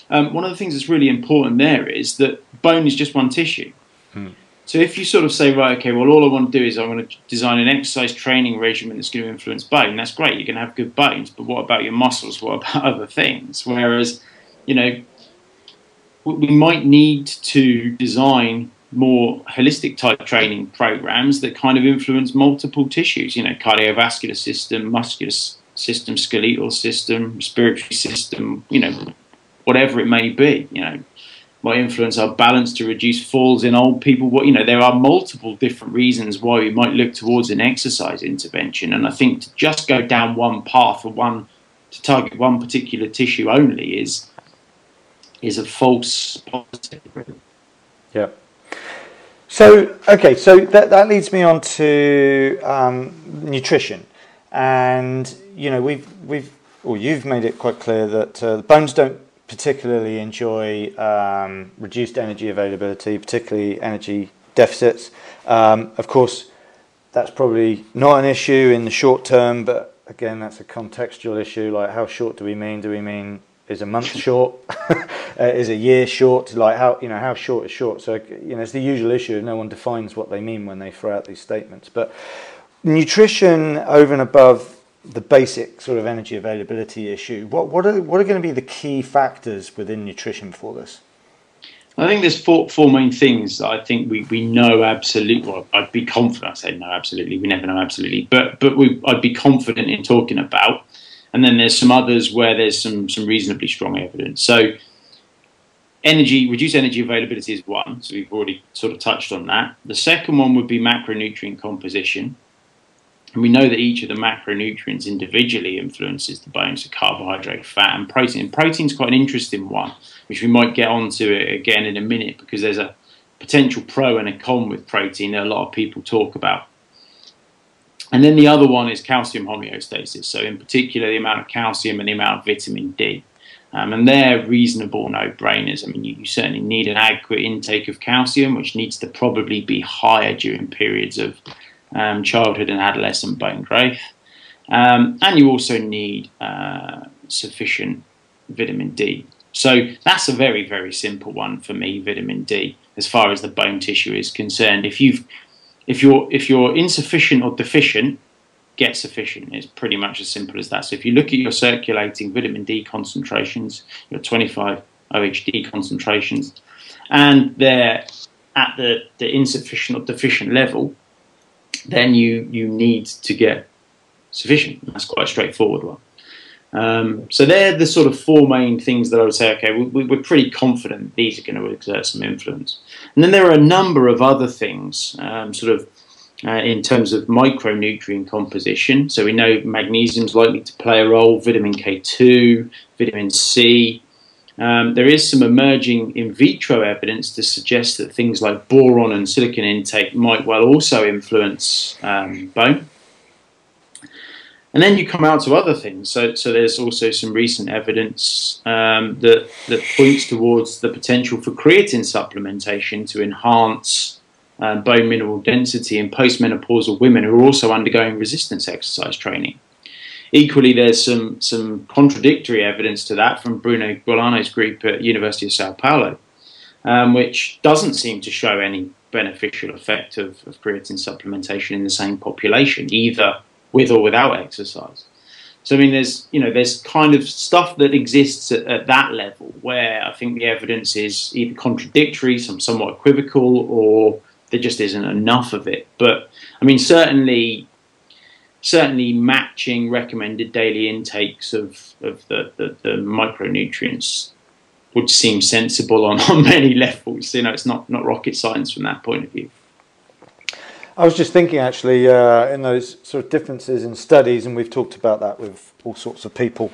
Um, one of the things that's really important there is that bone is just one tissue. Hmm. So if you sort of say, right, okay, well, all I want to do is I want to design an exercise training regimen that's going to influence bone. That's great. You're going to have good bones, but what about your muscles? What about other things? Whereas, you know, we might need to design more holistic type training programs that kind of influence multiple tissues, you know, cardiovascular system, muscular system, skeletal system, respiratory system, you know, whatever it may be, you know, might influence our balance to reduce falls in old people. What you know, there are multiple different reasons why we might look towards an exercise intervention, and I think to just go down one path or one to target one particular tissue only is is a false positive. Yeah. So okay, so that that leads me on to um, nutrition, and you know we've we've or you've made it quite clear that uh, the bones don't particularly enjoy um, reduced energy availability, particularly energy deficits. Um, of course, that's probably not an issue in the short term, but again, that's a contextual issue. Like, how short do we mean? Do we mean is a month short? uh, is a year short? Like, how you know how short is short? So you know, it's the usual issue. No one defines what they mean when they throw out these statements. But nutrition over and above the basic sort of energy availability issue. What what are what are going to be the key factors within nutrition for this? I think there's four, four main things that I think we, we know absolutely. Well, I'd be confident. I say no, absolutely. We never know absolutely, but but we, I'd be confident in talking about. And then there's some others where there's some some reasonably strong evidence. So energy, reduced energy availability is one. So we've already sort of touched on that. The second one would be macronutrient composition. And we know that each of the macronutrients individually influences the bones, so carbohydrate, fat, and protein. And protein's quite an interesting one, which we might get onto again in a minute because there's a potential pro and a con with protein that a lot of people talk about. And then the other one is calcium homeostasis. So, in particular, the amount of calcium and the amount of vitamin D. Um, and they're reasonable no brainers. I mean, you, you, certainly need an adequate intake of calcium, which needs to probably be higher during periods of um, childhood and adolescent bone growth. Um, and you also need uh, sufficient vitamin D. So that's a very, very simple one for me, vitamin D, as far as the bone tissue is concerned. If you've if you're if you're insufficient or deficient, get sufficient. It's pretty much as simple as that. So if you look at your circulating vitamin D concentrations, your 25 OHD concentrations, and they're at the, the insufficient or deficient level, then you you need to get sufficient. That's quite a straightforward one. Um, so they're the sort of four main things that I would say. Okay, we, are pretty confident these are going to exert some influence. And then there are a number of other things, um, sort of uh, in terms of micronutrient composition. So we know magnesium is likely to play a role, vitamin K2, vitamin C, um, there is some emerging in vitro evidence to suggest that things like boron and silicon intake might well also influence um, bone. And then you come out to other things. So, so there's also some recent evidence um, that that points towards the potential for creatine supplementation to enhance uh, bone mineral density in postmenopausal women who are also undergoing resistance exercise training. Equally, there's some some contradictory evidence to that from Bruno Gualano's group at University of Sao Paulo, um, which doesn't seem to show any beneficial effect of, of creatine supplementation in the same population, either with or without exercise. So I mean, there's you know there's kind of stuff that exists at, at, that level where I think the evidence is either contradictory, some somewhat equivocal, or there just isn't enough of it. But I mean, certainly certainly matching recommended daily intakes of, of the, the, the micronutrients would seem sensible on, on many levels. You know, it's not, not rocket science from that point of view. I was just thinking actually uh, in those sort of differences in studies, and we've talked about that with all sorts of people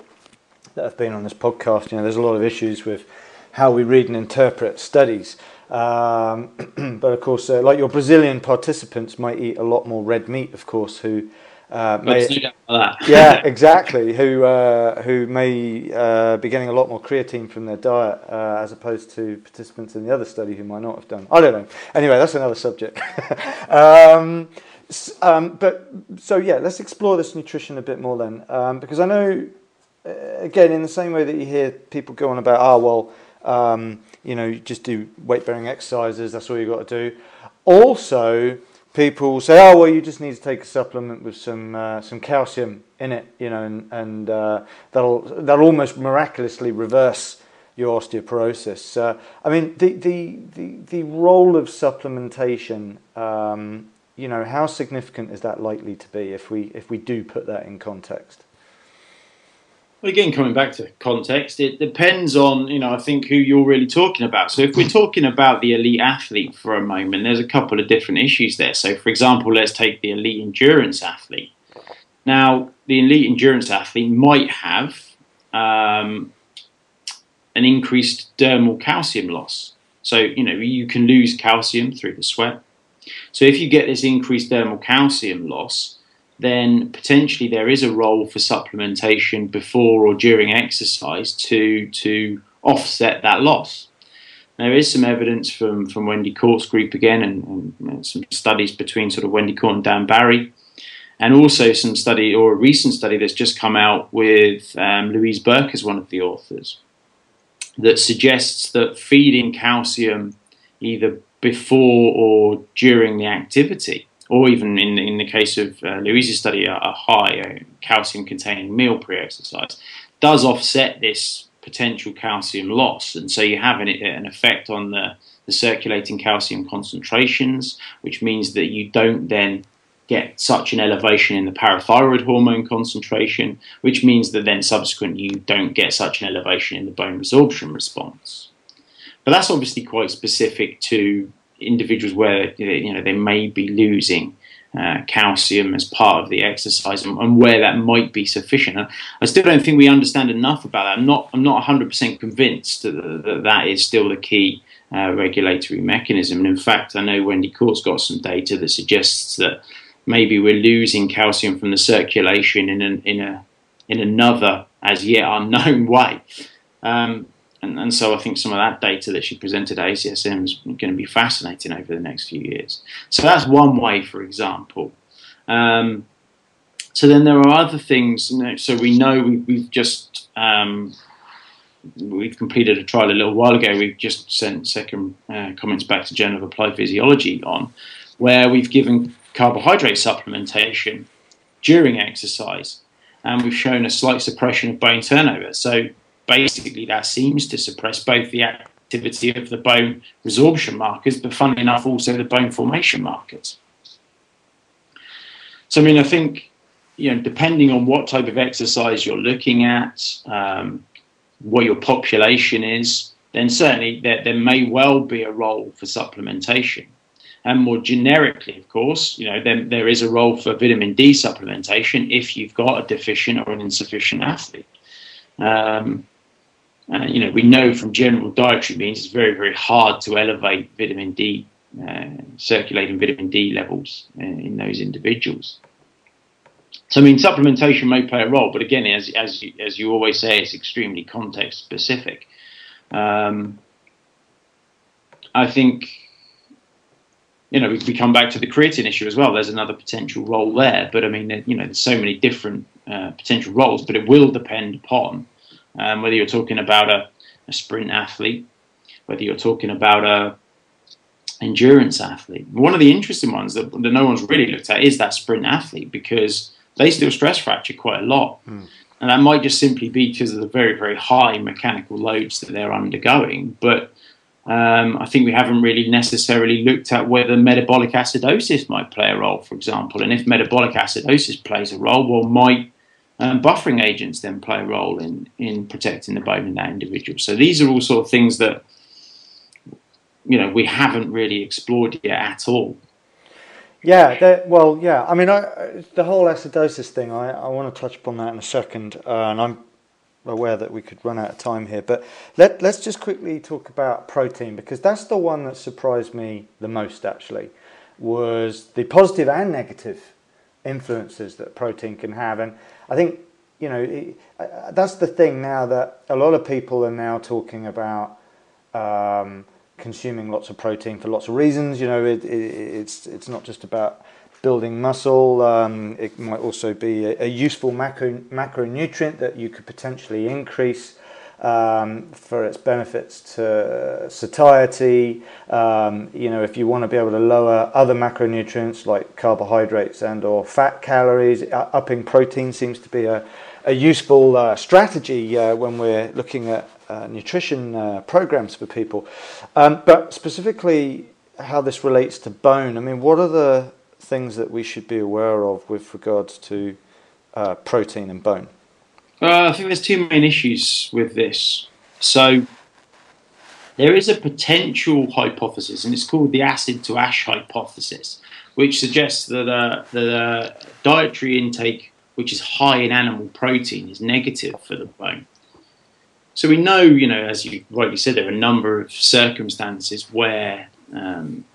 that have been on this podcast. You know, there's a lot of issues with how we read and interpret studies. Um, but of course, uh, like your Brazilian participants might eat a lot more red meat, of course, who uh, may, yeah, exactly. Who uh, who may uh, be getting a lot more creatine from their diet uh, as opposed to participants in the other study who might not have done. I don't know. Anyway, that's another subject. um, um, but so yeah, let's explore this nutrition a bit more then, um, because I know uh, again in the same way that you hear people go on about, oh well, um, you know, just do weight bearing exercises. That's all you have got to do. Also people say, "Oh, well, you just need to take a supplement with some uh, some calcium in it," you know, and, and uh, that'll that'll almost miraculously reverse your osteoporosis. Uh, I mean, the, the the the role of supplementation, um, you know, how significant is that likely to be if we if we do put that in context? Again, coming back to context, it depends on, you know, I think who you're really talking about. So, if we're talking about the elite athlete for a moment, there's a couple of different issues there. So, for example, let's take the elite endurance athlete. Now, the elite endurance athlete might have um, an increased dermal calcium loss. So, you know, you can lose calcium through the sweat. So, if you get this increased dermal calcium loss, then potentially there is a role for supplementation before or during exercise to, to offset that loss. There is some evidence from, from Wendy Kohrt's group again, and, and some studies between sort of Wendy Kohrt and Dan Barry, and also some study or a recent study that's just come out with um, Louise Burke as one of the authors that suggests that feeding calcium either before or during the activity, or even in, in the case of uh, Louise's study, a, a high calcium containing meal pre exercise, does offset this potential calcium loss. And so you have an, an effect on the, the circulating calcium concentrations, which means that you don't then get such an elevation in the parathyroid hormone concentration, which means that then subsequently you don't get such an elevation in the bone resorption response. But that's obviously quite specific to individuals where you know they may be losing uh, calcium as part of the exercise and, and, where that might be sufficient. I still don't think we understand enough about that. I'm not I'm not 100% convinced that that, that is still the key uh, regulatory mechanism. And in fact, I know Wendy Kohrt's got some data that suggests that maybe we're losing calcium from the circulation in an, in a in another as yet unknown way. Um, and, and, so I think some of that data that she presented at ACSM is going to be fascinating over the next few years. So that's one way, for example. Um, so then there are other things. You know, so we know we, have just um, we've completed a trial a little while ago. We've just sent second uh, comments back to Journal of Applied Physiology on where we've given carbohydrate supplementation during exercise, and we've shown a slight suppression of bone turnover. So basically, that seems to suppress both the activity of the bone resorption markers, but funnily enough, also the bone formation markers. So, I mean, I think you know, depending on what type of exercise you're looking at, um, what your population is, then certainly there, there may well be a role for supplementation. And more generically, of course, you know, there is a role for vitamin D supplementation if you've got a deficient or an insufficient athlete. Um, uh, you know, we know from general dietary means it's very, very hard to elevate vitamin D, uh, circulating vitamin D levels in, in, those individuals. So, I mean, supplementation may play a role, but again, as as you, as you always say, it's extremely context specific. Um, I think you know, we, we come back to the creatine issue as well. There's another potential role there, but I mean, you know, there's so many different uh, potential roles, but it will depend upon um, whether you're talking about a, a, sprint athlete, whether you're talking about a endurance athlete. One of the interesting ones that, that no one's really looked at is that sprint athlete because they still stress fracture quite a lot. Mm. And that might just simply be because of the very, very high mechanical loads that they're undergoing. But um, I think we haven't really necessarily looked at whether metabolic acidosis might play a role, for example. And if metabolic acidosis plays a role, well, might um, buffering agents then play a role in, in protecting the bone in that individual? So these are all sort of things that you know we haven't really explored yet at all. Yeah, well, yeah. I mean, I, the whole acidosis thing. I, I want to touch upon that in a second, uh, and I'm aware that we could run out of time here, but let, let's just quickly talk about protein because that's the one that surprised me the most actually was the positive and negative influences that protein can have. And I think, you know, it, uh, that's the thing now that a lot of people are now talking about um, consuming lots of protein for lots of reasons. You know, it, it, it's, it's not just about building muscle. Um, it might also be a, a, useful macro, macronutrient that you could potentially increase um, for its benefits to satiety. Um, you know, if you want to be able to lower other macronutrients like carbohydrates and or fat calories, upping protein seems to be a, a useful uh, strategy uh, when we're looking at uh, nutrition uh, programs for people. Um, but specifically, how this relates to bone. I mean, what are the things that we should be aware of with regards to uh, protein and bone? Uh, I think there's two main issues with this. So there is a potential hypothesis, and it's called the acid to ash hypothesis, which suggests that uh, the uh, dietary intake, which is high in animal protein, is negative for the bone. So we know, you know, as you rightly said, there are a number of circumstances where um,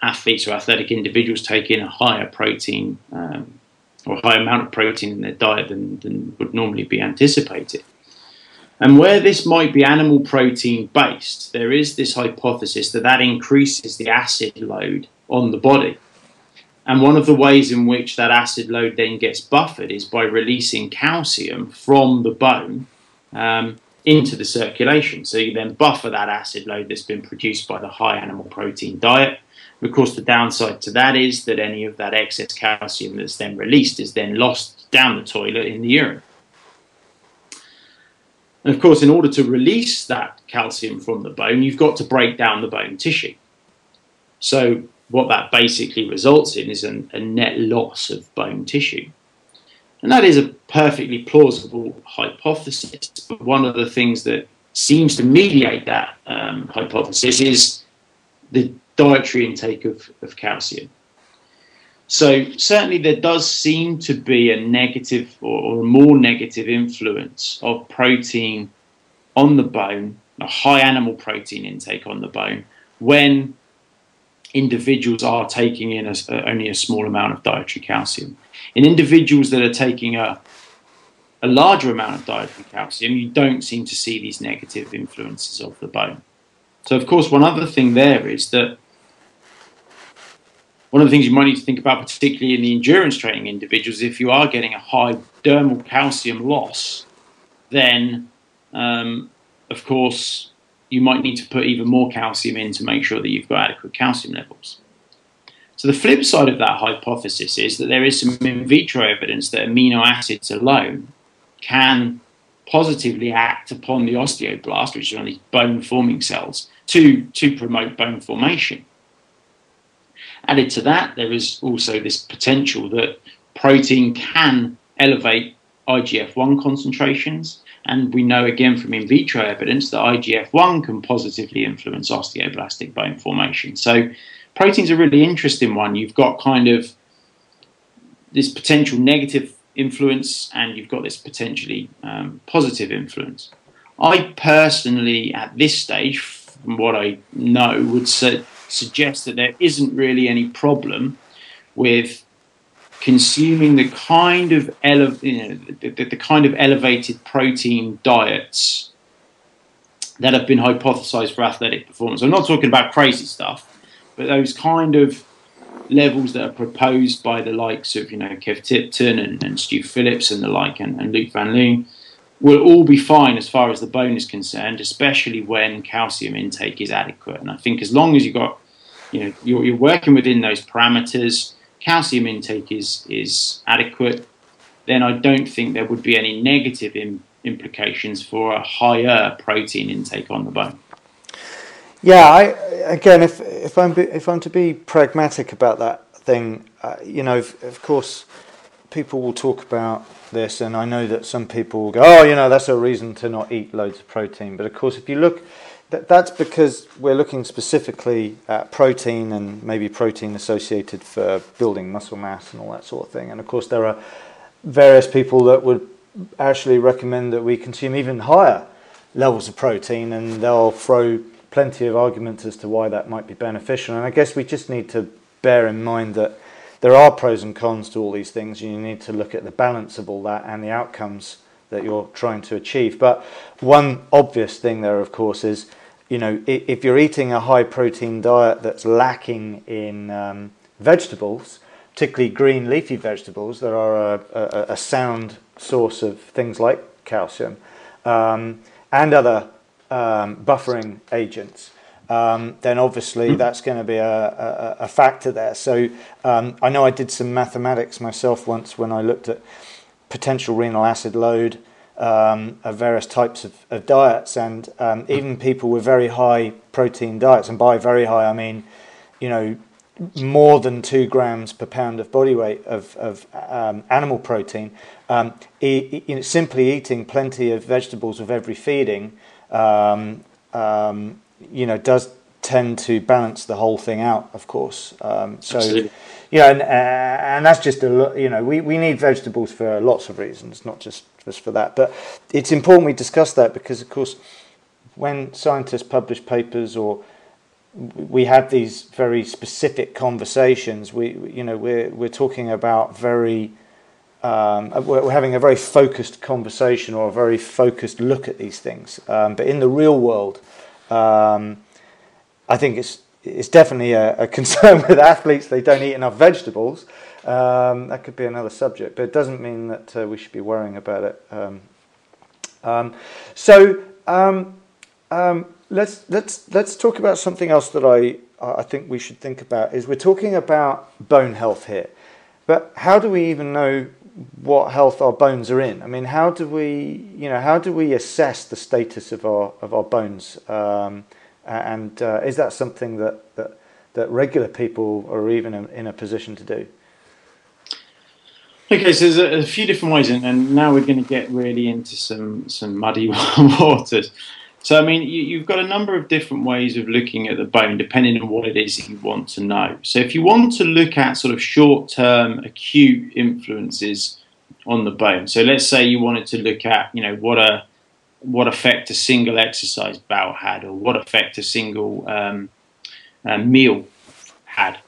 athletes or athletic individuals take in a higher protein um, or higher amount of protein in their diet than, than would normally be anticipated. And where this might be animal protein based, there is this hypothesis that that increases the acid load on the body. And one of the ways in which that acid load then gets buffered is by releasing calcium from the bone um, into the circulation. So you then buffer that acid load that's been produced by the high animal protein diet. Of course, the downside to that is that any of that excess calcium that's then released is then lost down the toilet in the urine. And of course, in order to release that calcium from the bone, you've got to break down the bone tissue. So, what that basically results in is an, a net loss of bone tissue. And that is a perfectly plausible hypothesis. But one of the things that seems to mediate that um, hypothesis is the dietary intake of, of calcium. So certainly there does seem to be a negative or, or, a more negative influence of protein on the bone, a high animal protein intake on the bone, when individuals are taking in a, only a small amount of dietary calcium. In individuals that are taking a, a larger amount of dietary calcium, you don't seem to see these negative influences of the bone. So, of course, one other thing there is that one of the things you might need to think about, particularly in the endurance training individuals, if you are getting a high dermal calcium loss, then um, of course you might need to put even more calcium in to make sure that you've got adequate calcium levels. So the flip side of that hypothesis is that there is some in vitro evidence that amino acids alone can positively act upon the osteoblast, which are only bone forming cells, to, to promote bone formation. Added to that, there is also this potential that protein can elevate IGF 1 concentrations. And we know again from in vitro evidence that IGF 1 can positively influence osteoblastic bone formation. So, protein's a really interesting one. You've got kind of this potential negative influence, and you've got this potentially um, positive influence. I personally, at this stage, from what I know, would say suggests that there isn't really any problem with consuming the kind of ele- you know, the, the, the kind of elevated protein diets that have been hypothesized for athletic performance. I'm not talking about crazy stuff, but those kind of levels that are proposed by the likes of you know Kev Tipton and, and Stu Phillips and the like and, and Luc Van Loon will all be fine as far as the bone is concerned, especially when calcium intake is adequate. And I think as long as you've got you know you're, you're working within those parameters, calcium intake is is adequate, then I don't think there would be any negative in, implications for a higher protein intake on the bone. Yeah, I, again, if if I'm if I'm to be pragmatic about that thing, uh, you know, of, of, course, people will talk about this, and I know that some people will go, "Oh, you know, that's a reason to not eat loads of protein." But of course, if you look that, that's because we're looking specifically at protein and maybe protein associated for building muscle mass and all that sort of thing. And of course, there are various people that would actually recommend that we consume even higher levels of protein, and they'll throw plenty of arguments as to why that might be beneficial. And I guess we just need to bear in mind that there are pros and cons to all these things, you need to look at the balance of all that and the outcomes that you're trying to achieve. But one obvious thing there, of course, is you know, if you're eating a high protein diet that's lacking in um, vegetables, particularly green leafy vegetables that are a, a, a sound source of things like calcium um, and other um, buffering agents, um, then obviously mm. that's going to be a, a, factor there. So um, I know I did some mathematics myself once when I looked at potential renal acid load um, of various types of, of diets, and um, even people with very high protein diets, and by very high I mean, you know, more than two grams per pound of body weight of, of um, animal protein, um, e- e- simply eating plenty of vegetables with every feeding, um, um, you know, does tend to balance the whole thing out, of course. Um, so, Absolutely. yeah, and, uh, and that's just a you know we, we need vegetables for lots of reasons, not just for that. But it's important we discuss that because, of course, when scientists publish papers or we have these very specific conversations, we you know we're we're talking about very um, we're, having a very focused conversation or a very focused look at these things. Um, but in the real world, um, I think it's it's definitely a, a, concern with athletes. They don't eat enough vegetables. Um, that could be another subject, but it doesn't mean that uh, we should be worrying about it. Um, um, so let's let's let's talk about something else that I I think we should think about. Is we're talking about bone health here, but how do we even know what health our bones are in. I mean, how do we, you know, how do we assess the status of our of our bones? Um, and uh, is that something that, that that regular people are even in a position to do? Okay, so there's a, a few different ways, and, and, now we're going to get really into some some muddy waters. So, I mean, you, have got a number of different ways of looking at the bone, depending on what it is that you want to know. So, if you want to look at sort of short term acute influences on the bone, so let's say you wanted to look at, you know, what a what effect a single exercise bout had, or what effect a single um, uh, meal had.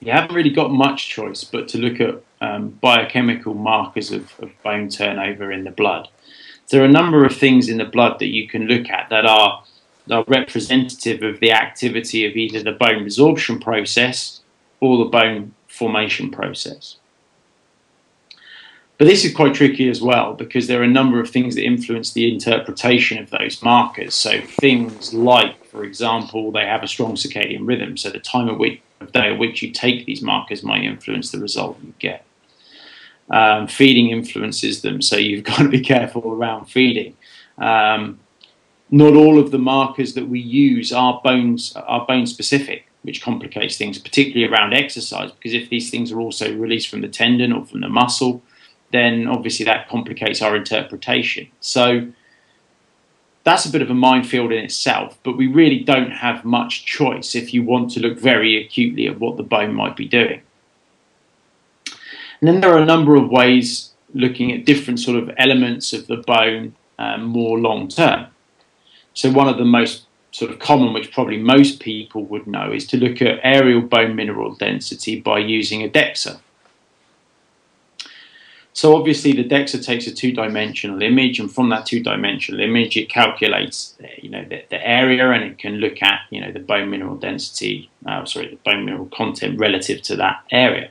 You haven't really got much choice but to look at um, biochemical markers of, of bone turnover in the blood there are a number of things in the blood that you can look at that are, are representative of the activity of either the bone resorption process or the bone formation process. But this is quite tricky as well because there are a number of things that influence the interpretation of those markers. So things like, for example, they have a strong circadian rhythm. So the time of, which, of day at which you take these markers might influence the result you get. Um, feeding influences them, so you've got to be careful around feeding. Um, not all of the markers that we use are bones are bone specific, which complicates things, particularly around exercise. Because if these things are also released from the tendon or from the muscle, then obviously that complicates our interpretation. So that's a bit of a minefield in itself, but we really don't have much choice if you want to look very acutely at what the bone might be doing. And then there are a number of ways looking at different sort of elements of the bone um, more long term. So one of the most sort of common, which probably most people would know, is to look at areal bone mineral density by using a DEXA. So obviously the DEXA takes a two-dimensional image, and from that two-dimensional image, it calculates, you know, the, the, area, and it can look at, you know, the bone mineral density, uh, sorry, the bone mineral content relative to that area.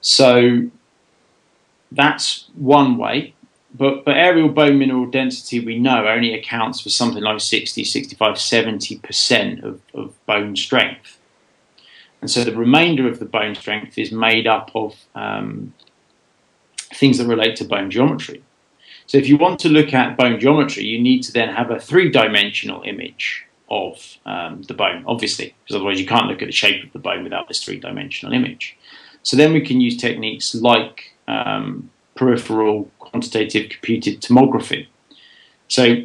So that's one way. But, but areal bone mineral density, we know, only accounts for something like 60, 65, 70% of, of bone strength. And so the remainder of the bone strength is made up of um, things that relate to bone geometry. So if you want to look at bone geometry, you need to then have a three-dimensional image of um, the bone, obviously, because otherwise you can't look at the shape of the bone without this three-dimensional image. So then we can use techniques like um, peripheral quantitative computed tomography. So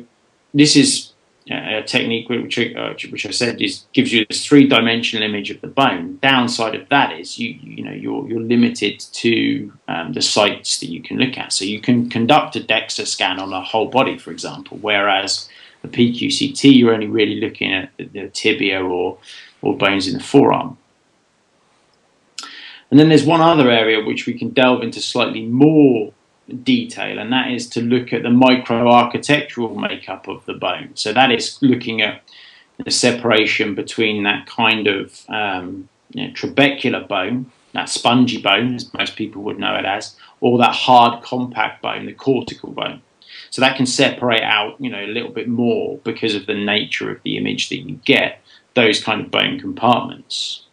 this is a technique which, uh, which I said is gives you this three-dimensional image of the bone. Downside of that is you you know you're you're limited to um, the sites that you can look at. So you can conduct a DEXA scan on a whole body, for example, whereas the PQCT you're only really looking at the tibia or or bones in the forearm. And then there's one other area which we can delve into slightly more detail, and that is to look at the microarchitectural makeup of the bone. So that is looking at the separation between that kind of um, you know, trabecular bone, that spongy bone, as most people would know it as, or that hard compact bone, the cortical bone. So that can separate out, you know, a little bit more because of the nature of the image that you get, those kind of bone compartments.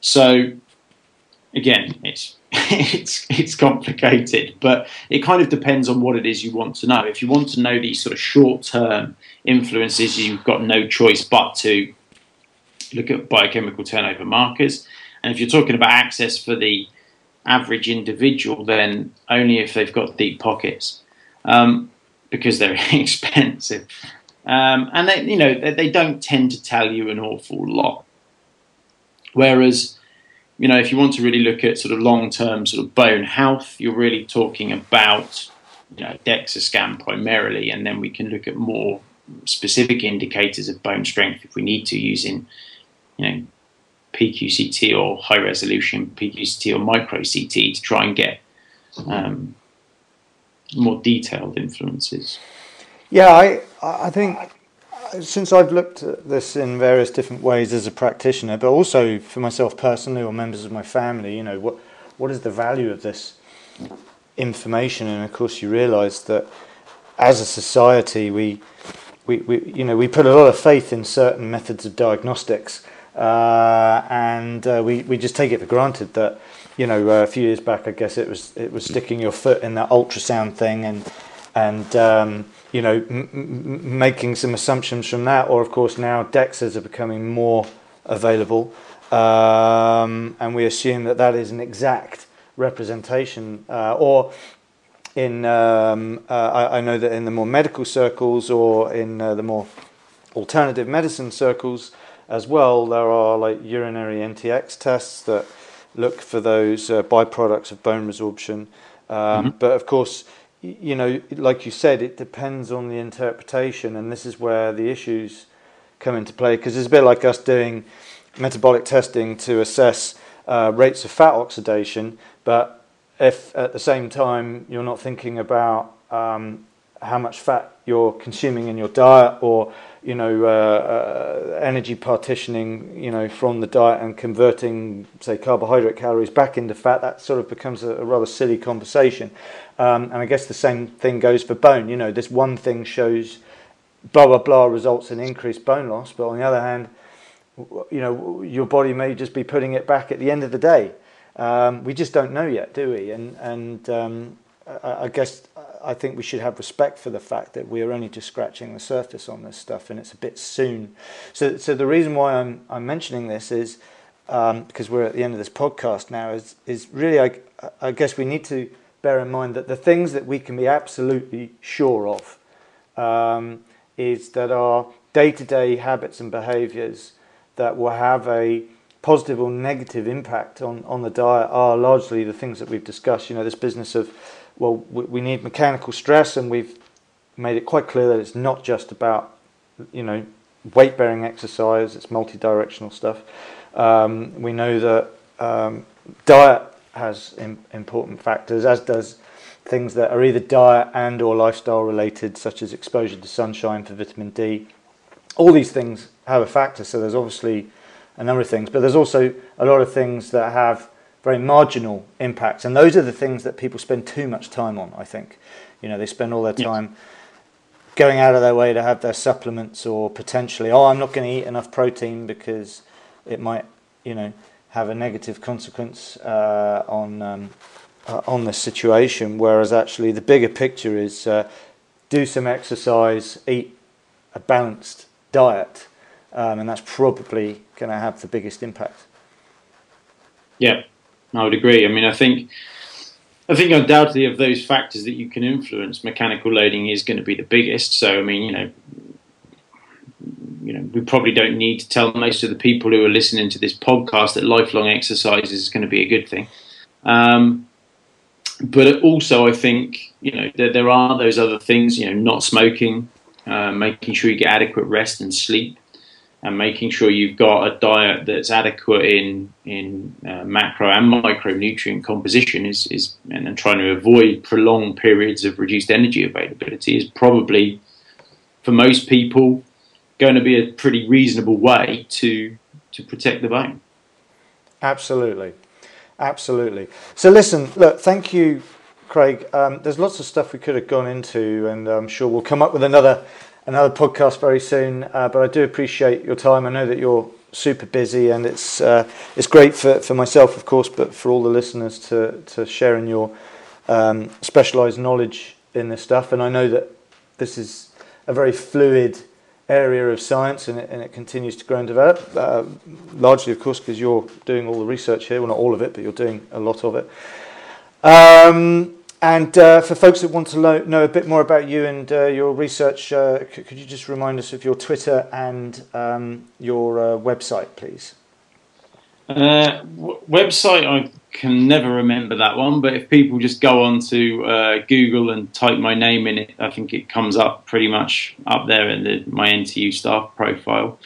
So again, it's it's it's complicated, but it kind of depends on what it is you want to know. If you want to know these sort of short term influences, you've got no choice but to look at biochemical turnover markers. And if you're talking about access for the average individual, then only if they've got deep pockets, um, because they're expensive. um, and they, you know they, they don't tend to tell you an awful lot. Whereas, you know, if you want to really look at sort of long-term sort of bone health, you're really talking about you know DEXA scan primarily, and then we can look at more specific indicators of bone strength if we need to using you know PQCT or high resolution PQCT or micro CT to try and get um, more detailed influences. Yeah, I I think since I've looked at this in various different ways as a practitioner, but also for myself personally or members of my family, you know, what what is the value of this information? And of course, you realise that as a society, we, we, we you know we put a lot of faith in certain methods of diagnostics, uh, and uh, we we just take it for granted that you know uh, a few years back, I guess it was it was sticking your foot in that ultrasound thing and and um, you know m- m- making some assumptions from that, or of course now DEXAs are becoming more available, um, and we assume that that is an exact representation, uh, or in um, uh, I, I, know that in the more medical circles or in uh, the more alternative medicine circles as well, there are like urinary NTX tests that look for those uh, byproducts of bone resorption. Um, mm-hmm. But of course, you know, like you said, it depends on the interpretation, and this is where the issues come into play because it's a bit like us doing metabolic testing to assess uh, rates of fat oxidation, but if at the same time you're not thinking about um, how much fat you're consuming in your diet or you know uh, uh, energy partitioning you know from the diet and converting say carbohydrate calories back into fat that sort of becomes a, a rather silly conversation. Um, and I guess the same thing goes for bone. You know this one thing shows blah blah blah results in increased bone loss but on the other hand you know your body may just be putting it back at the end of the day. Um, we just don't know yet do we? And and um, I, I guess I think we should have respect for the fact that we are only just scratching the surface on this stuff, and it's a bit soon. So, so the reason why I'm I'm mentioning this is um, because we're at the end of this podcast now. Is is really I I guess we need to bear in mind that the things that we can be absolutely sure of um, is that our day-to-day habits and behaviours that will have a positive or negative impact on, on the diet are largely the things that we've discussed. You know, this business of well, we, we need mechanical stress, and we've made it quite clear that it's not just about, you know, weight bearing exercise, it's multi directional stuff. Um, we know that um, diet has Im- important factors, as does things that are either diet and or lifestyle related, such as exposure to sunshine for vitamin D. All these things have a factor, so there's obviously a number of things, but there's also a lot of things that have very marginal impacts. And those are the things that people spend too much time on, I think. You know, they spend all their time yes. going out of their way to have their supplements or potentially, oh, I'm not going to eat enough protein because it might, you know, have a negative consequence uh, on um, uh, on this situation. Whereas actually, the bigger picture is uh, do some exercise, eat a balanced diet, um, and that's probably going to have the biggest impact. Yeah, I would agree. I mean, I think I think undoubtedly of those factors that you can influence, mechanical loading is going to be the biggest. So, I mean, you know, you know, we probably don't need to tell most of the people who are listening to this podcast that lifelong exercise is going to be a good thing. Um, but also, I think you know there, there, are those other things. You know, not smoking, uh, making sure you get adequate rest and sleep and making sure you've got a diet that's adequate in in uh, macro and micronutrient composition is is and, and trying to avoid prolonged periods of reduced energy availability is probably for most people going to be a pretty reasonable way to to protect the bone. Absolutely, absolutely. So listen, look, thank you, Craig. Um, there's lots of stuff we could have gone into, and I'm sure we'll come up with another another podcast very soon. Uh, but I do appreciate your time. I know that you're super busy, and it's uh, it's great for, for myself, of course, but for all the listeners to to share in your um, specialised knowledge in this stuff. And I know that this is a very fluid area of science, and it, and it continues to grow and develop. Uh, largely, of course, because you're doing all the research here. Well, not all of it, but you're doing a lot of it. Um, and uh, for folks that want to lo- know a bit more about you and uh, your research, uh, c- could you just remind us of your Twitter and um, your uh, website, please? Uh, w- website, I can never remember that one, but if people just go on to uh, Google and type my name in it, I think it comes up pretty much up there in the, my NTU staff profile.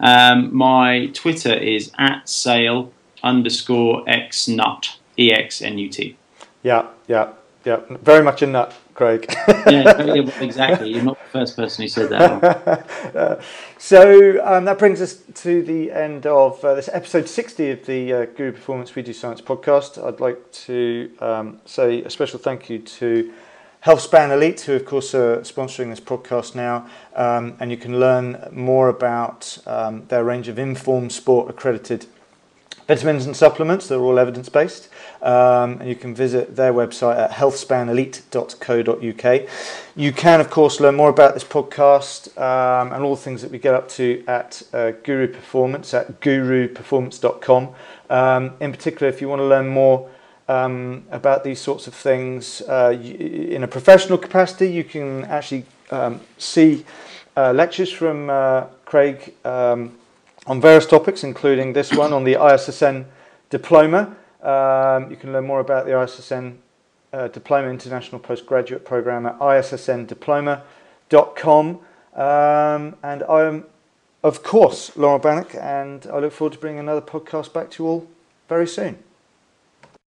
Um, my Twitter is at sale underscore xnut, nut, E X N U T. Yeah, yeah, yeah. Very much a nut, Craig. yeah, exactly. You're not the first person who said that. uh, so um, that brings us to the end of uh, this episode 60 of the uh, Guru Performance We Do Science podcast. I'd like to um, say a special thank you to Healthspan Elite, who of course are sponsoring this podcast now, um, and you can learn more about um, their range of informed Sport accredited vitamins and supplements. They're all evidence based. Um, and you can visit their website at healthspanelite.co.uk. You can, of course, learn more about this podcast um, and all the things that we get up to at uh, Guru Performance at guruperformance.com. Um, in particular, if you want to learn more um, about these sorts of things uh, in a professional capacity, you can actually um, see uh, lectures from uh, Craig um, on various topics, including this one on the ISSN diploma. Um, you can learn more about the ISSN uh, Diploma International Postgraduate Program at issndiploma.com. Um, and I am, of course, Laurent Bannock, and I look forward to bringing another podcast back to you all very soon.